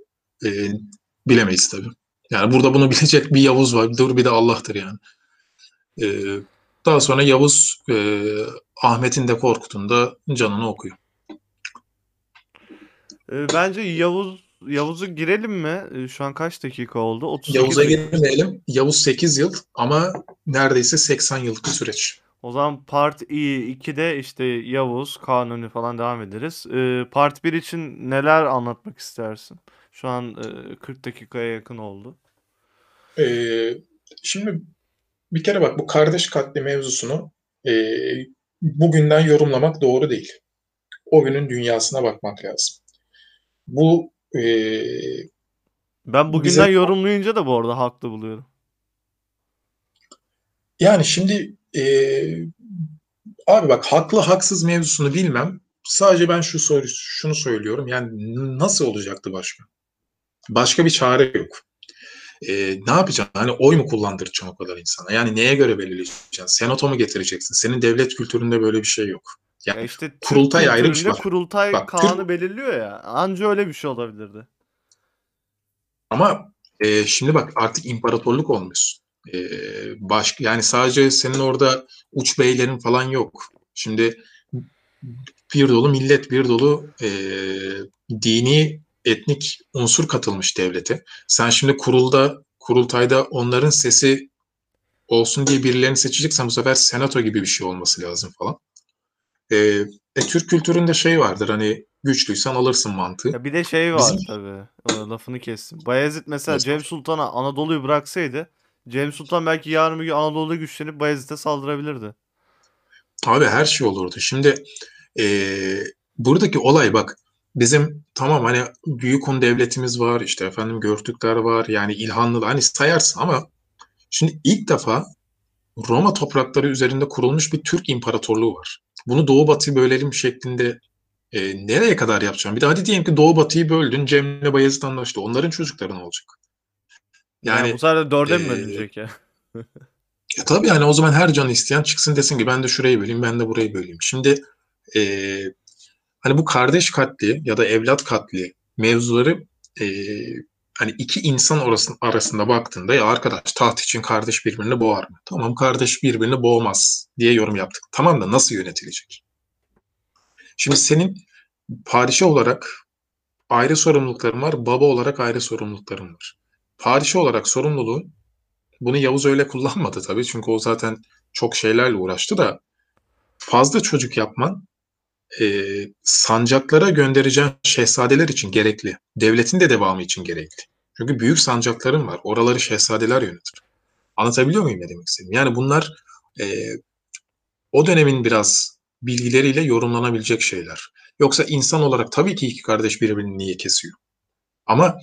[SPEAKER 2] e, bilemeyiz tabi. Yani burada bunu bilecek bir Yavuz var. Dur bir de Allah'tır yani. E, daha sonra Yavuz e, Ahmet'in de Korkut'un da canını okuyor.
[SPEAKER 1] Ee, bence Yavuz Yavuz'u girelim mi? Ee, Şu an kaç dakika oldu? 38
[SPEAKER 2] Yavuz'a girmeyelim. Yavuz 8 yıl ama neredeyse 80 yıllık bir süreç.
[SPEAKER 1] O zaman part 2'de işte Yavuz, Kanuni falan devam ederiz. Ee, part 1 için neler anlatmak istersin? Şu an e, 40 dakikaya yakın oldu.
[SPEAKER 2] Ee, şimdi bir kere bak bu kardeş katli mevzusunu e, bugünden yorumlamak doğru değil. O günün dünyasına bakmak lazım. Bu e,
[SPEAKER 1] Ben bugünden
[SPEAKER 2] Bize-
[SPEAKER 1] yorumlayınca da bu arada haklı buluyorum.
[SPEAKER 2] yani şimdi e, abi bak haklı haksız mevzusunu bilmem. Sadece ben şu soru şunu söylüyorum. Yani nasıl olacaktı başka? Başka bir çare yok. E, ne yapacaksın? Hani oy mu kullandıracaksın o kadar insana? Yani neye göre belirleyeceksin? Senato mu getireceksin? Senin devlet kültüründe böyle bir şey yok.
[SPEAKER 1] Ya
[SPEAKER 2] Yani
[SPEAKER 1] işte Türk
[SPEAKER 2] kurultay ayrı bir şey var.
[SPEAKER 1] kurultay
[SPEAKER 2] Bak,
[SPEAKER 1] kanunu
[SPEAKER 2] Türk-
[SPEAKER 1] belirliyor ya. Anca öyle bir şey olabilirdi.
[SPEAKER 2] Ama e, şimdi bak artık imparatorluk olmuş. E, başka yani sadece senin orada uç beylerin falan yok. Şimdi bir dolu millet, bir dolu e, dini, etnik unsur katılmış devlete. Sen şimdi kurulda, kurultayda onların sesi olsun diye birilerini seçeceksen bu sefer senato gibi bir şey olması lazım falan. E, e, Türk kültüründe şey vardır hani güçlüysen alırsın mantığı.
[SPEAKER 1] Ya bir de şey var
[SPEAKER 2] Bizim-
[SPEAKER 1] tabii. Lafını kestim. Bayezid mesela
[SPEAKER 2] Nasıl?
[SPEAKER 1] Cem Sultan'a Anadolu'yu bıraksaydı Cem Sultan belki yarın bir gün Anadolu'da güçlenip Bayezid'e saldırabilirdi.
[SPEAKER 2] Abi her şey olurdu. Şimdi eee, buradaki olay bak bizim tamam hani büyük Hun devletimiz var işte efendim Görtükler var yani İlhanlı hani sayarsın ama şimdi ilk defa Roma toprakları üzerinde kurulmuş bir Türk imparatorluğu var. Bunu Doğu Batı'yı bölelim şeklinde e, nereye kadar yapacağım? Bir de hadi diyelim ki Doğu Batı'yı böldün Cem'le Bayezid anlaştı. Onların çocukları ne olacak?
[SPEAKER 1] Yani,
[SPEAKER 2] Yani
[SPEAKER 1] bu sefer de dörde mi
[SPEAKER 2] eee,
[SPEAKER 1] bölünecek ya?
[SPEAKER 2] E tabii yani o zaman her can isteyen çıksın desin ki ben de şurayı böleyim, ben de burayı böleyim. Şimdi e, hani bu kardeş katli ya da evlat katli mevzuları e, hani iki insan arasında, arasında baktığında ya arkadaş taht için kardeş birbirini boğar mı? Tamam kardeş birbirini boğmaz diye yorum yaptık. Tamam da nasıl yönetilecek? Şimdi senin padişah olarak ayrı sorumlulukların var, baba olarak ayrı sorumlulukların var. Padişah olarak sorumluluğun bunu Yavuz öyle kullanmadı tabii. Çünkü o zaten çok şeylerle uğraştı da fazla çocuk yapman e, sancaklara göndereceğin şehzadeler için gerekli. Devletin de devamı için gerekli. Çünkü büyük sancakların var. Oraları şehzadeler yönetir. Anlatabiliyor muyum ne demek istediğimi? Yani bunlar e, o dönemin biraz bilgileriyle yorumlanabilecek şeyler. Yoksa insan olarak tabii ki iki kardeş birbirini niye kesiyor? Ama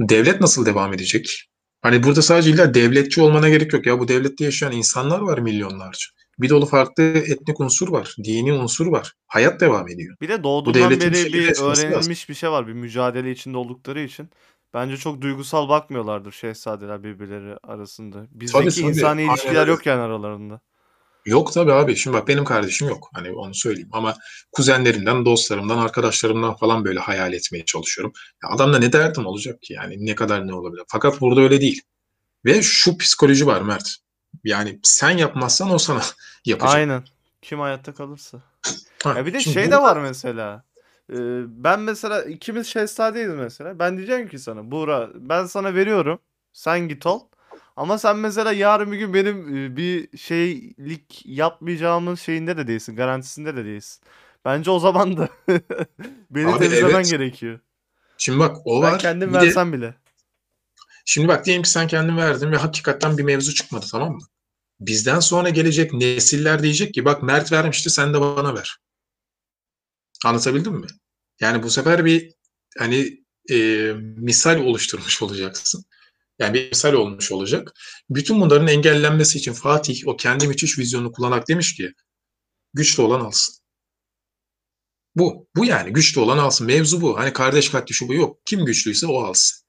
[SPEAKER 2] devlet nasıl devam edecek? Hani burada sadece illa devletçi olmana gerek yok. Ya bu devlette yaşayan insanlar var milyonlarca. Bir dolu farklı etnik unsur var, dini unsur var. Hayat devam ediyor.
[SPEAKER 1] Bir de doğduğundan beri
[SPEAKER 2] bir
[SPEAKER 1] bir öğrenilmiş bir şey var. Bir mücadele içinde oldukları için. Bence çok duygusal bakmıyorlardır şehzadeler birbirleri arasında. Bizdeki
[SPEAKER 2] tabii.
[SPEAKER 1] insani
[SPEAKER 2] Aynen
[SPEAKER 1] ilişkiler
[SPEAKER 2] öyle.
[SPEAKER 1] yok yani aralarında.
[SPEAKER 2] Yok tabii abi. Şimdi bak benim kardeşim yok. Hani onu söyleyeyim. Ama kuzenlerimden, dostlarımdan, arkadaşlarımdan falan böyle hayal etmeye çalışıyorum. Ya adamda ne derdim olacak ki yani? Ne kadar ne olabilir? Fakat burada öyle değil. Ve şu psikoloji var Mert. Yani sen yapmazsan o sana yapacak.
[SPEAKER 1] Aynen. Kim hayatta kalırsa.
[SPEAKER 2] Ha,
[SPEAKER 1] Ya bir de şey de
[SPEAKER 2] burada-
[SPEAKER 1] var mesela. Ee, ben mesela ikimiz şehzadeyiz mesela. Ben diyeceğim ki sana Buğra ben sana veriyorum. Sen git ol. Ama sen mesela yarın bir gün benim e, bir şeylik yapmayacağımın şeyinde de değilsin. Garantisinde de değilsin. Bence o zaman da beni
[SPEAKER 2] Abi
[SPEAKER 1] temizlemen
[SPEAKER 2] evet.
[SPEAKER 1] gerekiyor.
[SPEAKER 2] Şimdi bak o
[SPEAKER 1] Ben
[SPEAKER 2] var.
[SPEAKER 1] kendim
[SPEAKER 2] Bir de-
[SPEAKER 1] versem bile.
[SPEAKER 2] Şimdi bak diyelim ki sen kendin verdin ve hakikaten bir mevzu çıkmadı tamam mı? Bizden sonra gelecek nesiller diyecek ki bak Mert vermişti sen de bana ver. Anlatabildim mi? Yani bu sefer bir hani e, misal oluşturmuş olacaksın. Yani bir misal olmuş olacak. Bütün bunların engellenmesi için Fatih o kendi müthiş vizyonu kullanarak demiş ki güçlü olan alsın. Bu. Bu yani güçlü olan alsın. Mevzu bu. Hani kardeş katli şu bu yok. Kim güçlüyse o alsın.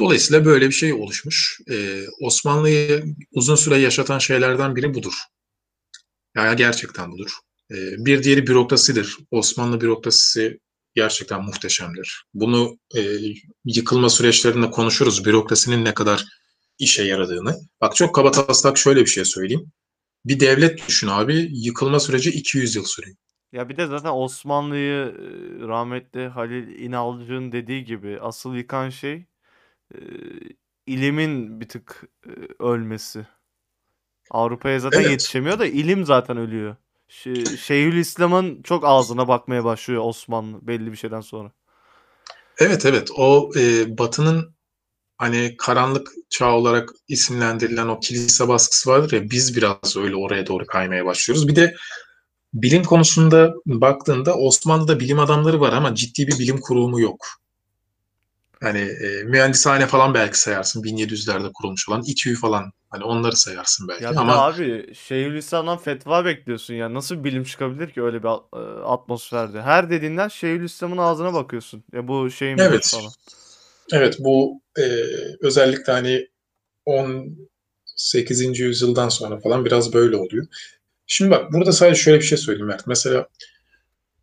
[SPEAKER 2] Dolayısıyla böyle bir şey oluşmuş. Ee, Osmanlı'yı uzun süre yaşatan şeylerden biri budur. Yani gerçekten budur. Ee, bir diğeri bürokrasidir. Osmanlı bürokrasisi gerçekten muhteşemdir. Bunu e, yıkılma süreçlerinde konuşuruz. Bürokrasinin ne kadar işe yaradığını. Bak çok kaba taslak şöyle bir şey söyleyeyim. Bir devlet düşün abi. Yıkılma süreci 200 yıl sürüyor.
[SPEAKER 1] Ya bir de zaten Osmanlı'yı e, rahmetli Halil İnalcık'ın dediği gibi asıl yıkan şey e, ilimin bir tık e, ölmesi. Avrupa'ya zaten
[SPEAKER 2] Evet.
[SPEAKER 1] yetişemiyor da ilim zaten ölüyor. Şey, Şeyhülislam'ın çok ağzına bakmaya başlıyor Osmanlı belli bir şeyden sonra.
[SPEAKER 2] Evet evet o e, Batı'nın hani karanlık çağ olarak isimlendirilen o kilise baskısı vardır ya biz biraz öyle oraya doğru kaymaya başlıyoruz. Bir de bilim konusunda baktığında Osmanlı'da bilim adamları var ama ciddi bir bilim kurumu yok. Hani e, mühendishane falan belki sayarsın 1700'lerde kurulmuş olan İTÜ falan hani onları sayarsın belki
[SPEAKER 1] Ya
[SPEAKER 2] ama
[SPEAKER 1] abi Şeyhülislam'dan fetva bekliyorsun ya. Nasıl bilim çıkabilir ki öyle bir e, atmosferde? Her dediğinden Şeyhülislam'ın ağzına bakıyorsun. Ya bu şeyin
[SPEAKER 2] Evet.
[SPEAKER 1] falan.
[SPEAKER 2] Evet bu e, özellikle hani 18. yüzyıldan sonra falan biraz böyle oluyor. Şimdi bak burada sadece şöyle bir şey söyleyeyim Mert. Mesela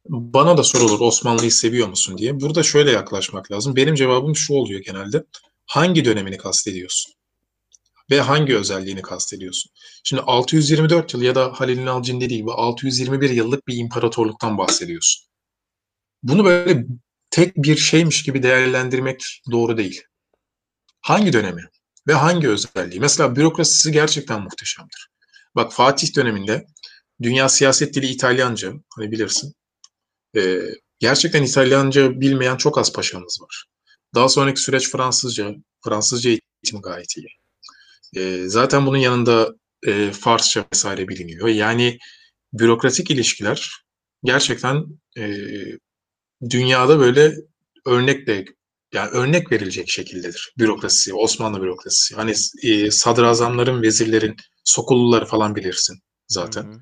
[SPEAKER 2] bana da sorulur Osmanlı'yı seviyor musun diye. Burada şöyle yaklaşmak lazım. Benim cevabım şu oluyor genelde. Hangi dönemini kastediyorsun? ve hangi özelliğini kastediyorsun? Şimdi 624 yıl ya da Halil İnalcı'nın dediği gibi 621 yıllık bir imparatorluktan bahsediyorsun. Bunu böyle tek bir şeymiş gibi değerlendirmek doğru değil. Hangi dönemi ve hangi özelliği? Mesela bürokrasisi gerçekten muhteşemdir. Bak Fatih döneminde dünya siyaset dili İtalyanca, hani bilirsin. Ee, gerçekten İtalyanca bilmeyen çok az paşamız var. Daha sonraki süreç Fransızca, Fransızca eğitim gayet iyi. Ee, zaten bunun yanında e, Farsça vesaire biliniyor. Yani bürokratik ilişkiler gerçekten e, dünyada böyle örnekle yani örnek verilecek şekildedir bürokrasi, Osmanlı bürokrasisi. Hani e, sadrazamların, vezirlerin, Sokulluları falan bilirsin zaten.
[SPEAKER 1] Hı hı.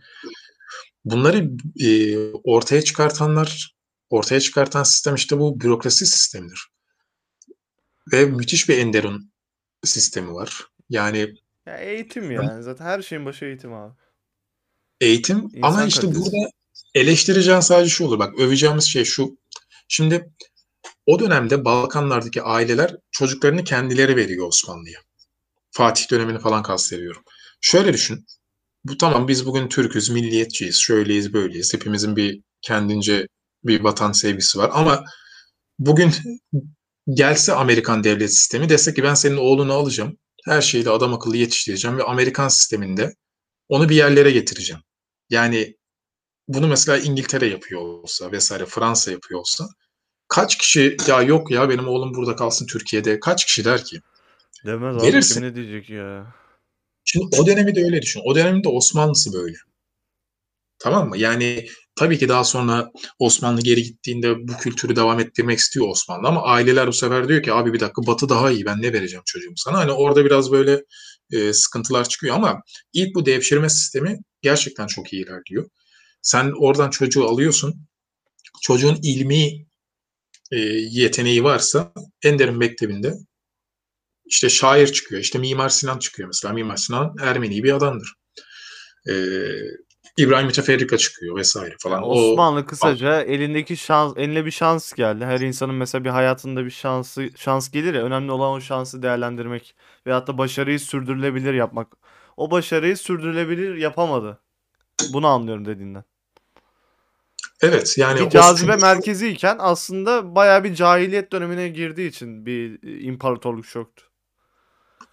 [SPEAKER 2] Bunları e, ortaya çıkartanlar, ortaya çıkartan sistem işte bu bürokrasi sistemidir. Ve müthiş bir Enderun sistemi var. Yani
[SPEAKER 1] Ya eğitim yani. Zaten her şeyin başı eğitim abi.
[SPEAKER 2] eğitim ama
[SPEAKER 1] İnsan
[SPEAKER 2] işte
[SPEAKER 1] kalitesi.
[SPEAKER 2] burada eleştireceğin sadece şu olur. Bak öveceğimiz şey şu. Şimdi o dönemde Balkanlardaki aileler çocuklarını kendileri veriyor Osmanlı'ya. Fatih dönemini falan kastediyorum. Şöyle düşün. Bu tamam biz bugün Türk'üz, milliyetçiyiz, şöyleyiz, böyleyiz. Hepimizin bir kendince bir vatan sevgisi var ama bugün gelse Amerikan devlet sistemi dese ki ben senin oğlunu alacağım. Her şeyi de adam akıllı yetiştireceğim ve Amerikan sisteminde onu bir yerlere getireceğim. Yani bunu mesela İngiltere yapıyor olsa vesaire Fransa yapıyor olsa kaç kişi ya yok ya benim oğlum burada kalsın Türkiye'de kaç kişi der ki?
[SPEAKER 1] Demez abi
[SPEAKER 2] Verirsin.
[SPEAKER 1] kim ne diyecek ya.
[SPEAKER 2] Şimdi o dönemi de öyle düşün. O dönemde Osmanlısı böyle. Tamam mı? Yani tabii ki daha sonra Osmanlı geri gittiğinde bu kültürü devam ettirmek istiyor Osmanlı ama aileler bu sefer diyor ki abi bir dakika Batı daha iyi ben ne vereceğim çocuğumu sana. Hani orada biraz böyle e, sıkıntılar çıkıyor ama ilk bu devşirme sistemi gerçekten çok iyi ilerliyor. Sen oradan çocuğu alıyorsun. Çocuğun ilmi e, yeteneği varsa Enderun Mektebi'nde işte şair çıkıyor. İşte Mimar Sinan çıkıyor mesela. Mimar Sinan Ermeni bir adamdır. Ee, İbrahim Müteferrika çıkıyor vesaire falan.
[SPEAKER 1] Ya
[SPEAKER 2] O
[SPEAKER 1] Osmanlı kısaca elindeki şans, eline bir şans geldi. Her insanın mesela bir hayatında bir şansı şans gelir ya. Önemli olan o şansı değerlendirmek veyahut da başarıyı sürdürülebilir yapmak. O başarıyı sürdürülebilir yapamadı. Bunu anlıyorum dediğinden.
[SPEAKER 2] evet yani
[SPEAKER 1] Bir
[SPEAKER 2] o
[SPEAKER 1] cazibe
[SPEAKER 2] çünkü
[SPEAKER 1] merkeziyken aslında bayağı bir cahiliyet dönemine girdiği için bir e, imparatorluk çöktü.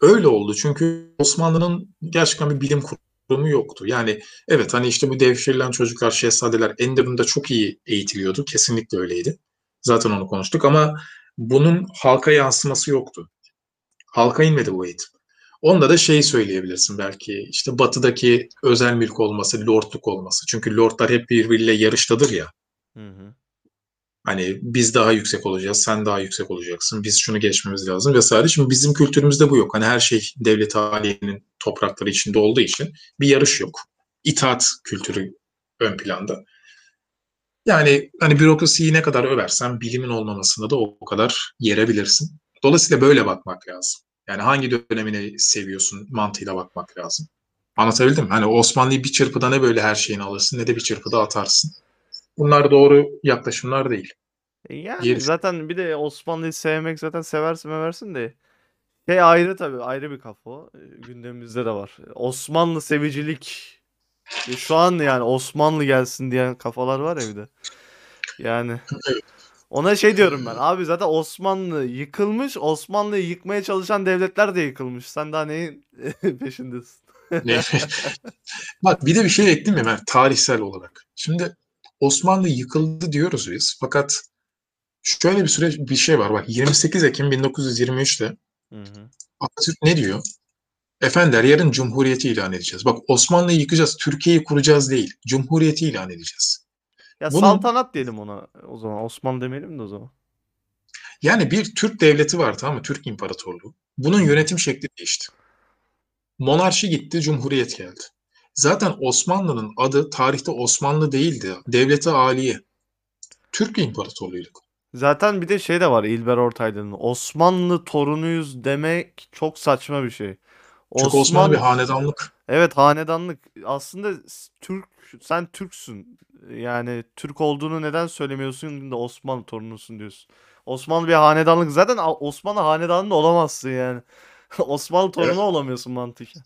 [SPEAKER 2] Öyle oldu. Çünkü Osmanlı'nın gerçekten bir bilim kurumu yoktu. Yani evet hani işte bu devşirilen çocuklar, şehzadeler Enderun'da çok iyi eğitiliyordu. Kesinlikle öyleydi. Zaten onu konuştuk ama bunun halka yansıması yoktu. Halka inmedi bu eğitim. Onda da şeyi söyleyebilirsin belki işte batıdaki özel mülk olması, lordluk olması. Çünkü lordlar hep birbiriyle yarıştadır ya.
[SPEAKER 1] Hı hı.
[SPEAKER 2] Hani biz daha yüksek olacağız, sen daha yüksek olacaksın, biz şunu geçmemiz lazım vesaire. Şimdi bizim kültürümüzde bu yok. Hani her şey devlet haliyenin toprakları içinde olduğu için bir yarış yok. İtaat kültürü ön planda. Yani hani bürokrasiyi ne kadar översen bilimin olmamasında da o kadar yerebilirsin. Dolayısıyla böyle bakmak lazım. Yani hangi dönemini seviyorsun mantığıyla bakmak lazım. Anlatabildim mi? Hani Osmanlı'yı bir çırpıda ne böyle her şeyini alırsın ne de bir çırpıda atarsın. Bunlar doğru yaklaşımlar değil.
[SPEAKER 1] E Yani
[SPEAKER 2] Diğeri
[SPEAKER 1] zaten bir de Osmanlı'yı sevmek zaten seversin meversin de şey ayrı tabii ayrı bir kafa o. E, Gündemimizde de var. Osmanlı sevicilik. E, Şu an yani Osmanlı gelsin diyen kafalar var ya bir de. Yani ona şey diyorum ben. Abi zaten Osmanlı yıkılmış. Osmanlı'yı yıkmaya çalışan devletler de yıkılmış. Sen daha neyin peşindesin?
[SPEAKER 2] Bak bir de bir şey ekledim mi Mert tarihsel olarak. Şimdi Osmanlı yıkıldı diyoruz biz. Fakat şöyle bir süreç bir şey var. Bak 28 Ekim 1923'te
[SPEAKER 1] Hı hı.
[SPEAKER 2] Atatürk ne diyor? Efendiler yarın Cumhuriyeti ilan edeceğiz. Bak Osmanlı'yı yıkacağız, Türkiye'yi kuracağız değil. Cumhuriyeti ilan edeceğiz.
[SPEAKER 1] Ya
[SPEAKER 2] Bunun
[SPEAKER 1] saltanat diyelim ona o zaman. Osmanlı demeyelim de o zaman.
[SPEAKER 2] yani bir Türk devleti var tamam mı? Türk İmparatorluğu. Bunun yönetim şekli değişti. Monarşi gitti, Cumhuriyet geldi. Zaten Osmanlı'nın adı tarihte Osmanlı değildi. Devleti Aliye. Türk İmparatorluğu'ydu.
[SPEAKER 1] Zaten bir de şey de var İlber Ortaylı'nın. Osmanlı torunuyuz demek çok saçma bir şey.
[SPEAKER 2] Çünkü Osmanlı bir
[SPEAKER 1] Osman
[SPEAKER 2] hanedanlık.
[SPEAKER 1] evet hanedanlık. Aslında Türk sen Türksün. Yani Türk olduğunu neden söylemiyorsun da Osmanlı torunusun diyorsun. Osmanlı bir hanedanlık. Zaten Osmanlı hanedanlı olamazsın yani. Osmanlı torunu
[SPEAKER 2] Evet.
[SPEAKER 1] olamıyorsun mantıken.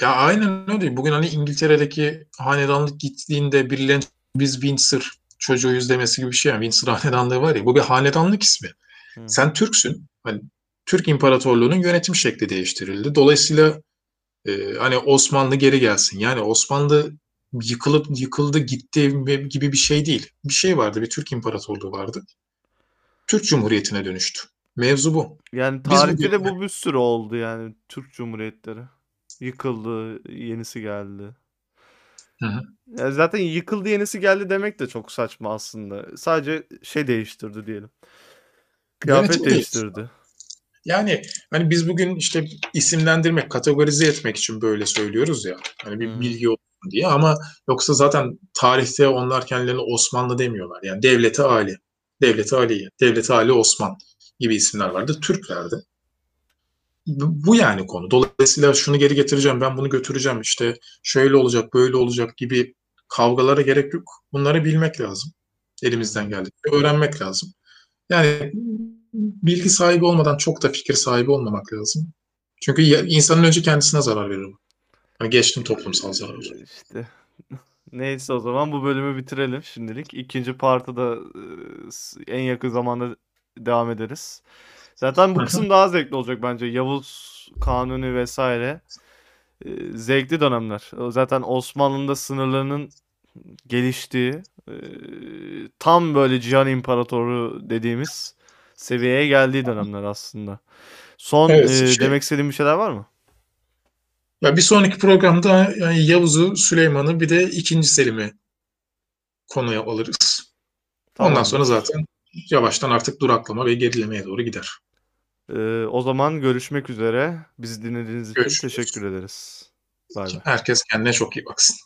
[SPEAKER 2] Ya aynen öyle. Bugün hani İngiltere'deki hanedanlık gittiğinde birilerinin biz Windsor çocuğuyuz demesi gibi bir şey. Yani Windsor hanedanlığı var ya. Bu bir hanedanlık ismi.
[SPEAKER 1] Hı.
[SPEAKER 2] Sen Türksün. Hani Türk İmparatorluğu'nun yönetim şekli değiştirildi. Dolayısıyla e, hani Osmanlı geri gelsin. Yani Osmanlı yıkılıp yıkıldı gitti gibi bir şey değil. Bir şey vardı. Bir Türk İmparatorluğu vardı. Türk Cumhuriyeti'ne dönüştü. Mevzu bu.
[SPEAKER 1] Yani tarihte de bu bir sürü oldu yani Türk Cumhuriyetleri. Yıkıldı, yenisi geldi.
[SPEAKER 2] Hı hı.
[SPEAKER 1] Ya zaten yıkıldı, yenisi geldi demek de çok saçma aslında. Sadece şey değiştirdi diyelim. Kıyafet
[SPEAKER 2] Yönetim değişti.
[SPEAKER 1] değiştirdi.
[SPEAKER 2] Yani hani biz bugün işte isimlendirmek, kategorize etmek için böyle söylüyoruz ya. Hani bir
[SPEAKER 1] hı.
[SPEAKER 2] bilgi olsun diye ama yoksa zaten tarihte onlar kendilerine Osmanlı demiyorlar. Yani devleti Ali, devleti Aliye, devleti Ali Osman gibi isimler vardı. Türklerdi. Bu yani konu. Dolayısıyla şunu geri getireceğim, ben bunu götüreceğim işte şöyle olacak, böyle olacak gibi kavgalara gerek yok. Bunları bilmek lazım. Elimizden geldikçe öğrenmek lazım. Yani bilgi sahibi olmadan çok da fikir sahibi olmamak lazım. Çünkü insanın önce kendisine zarar verir. bu. Hani geçtim toplumsal zarar.
[SPEAKER 1] İşte neyse o zaman bu bölümü bitirelim şimdilik. İkinci partı da e, en yakın zamanda devam ederiz. Zaten bu kısım daha zevkli olacak bence. Yavuz Kanuni vesaire. E, Zevkli dönemler. Zaten Osmanlı'nın da sınırlarının geliştiği e, tam böyle Cihan İmparatoru dediğimiz seviyeye geldiği dönemler aslında. Son
[SPEAKER 2] Evet,
[SPEAKER 1] e,
[SPEAKER 2] şey-
[SPEAKER 1] demek istediğin bir şeyler var mı?
[SPEAKER 2] Ya bir sonraki programda yani Yavuz'u, Süleyman'ı bir de ikinci Selim'i konuya alırız. Ondan
[SPEAKER 1] Tamamdır.
[SPEAKER 2] sonra zaten yavaştan artık duraklama ve gerilemeye doğru gider.
[SPEAKER 1] Ee, o zaman görüşmek üzere. Bizi dinlediğiniz için
[SPEAKER 2] Görüşürüz.
[SPEAKER 1] teşekkür ederiz. Bay bay.
[SPEAKER 2] Herkes kendine çok iyi baksın.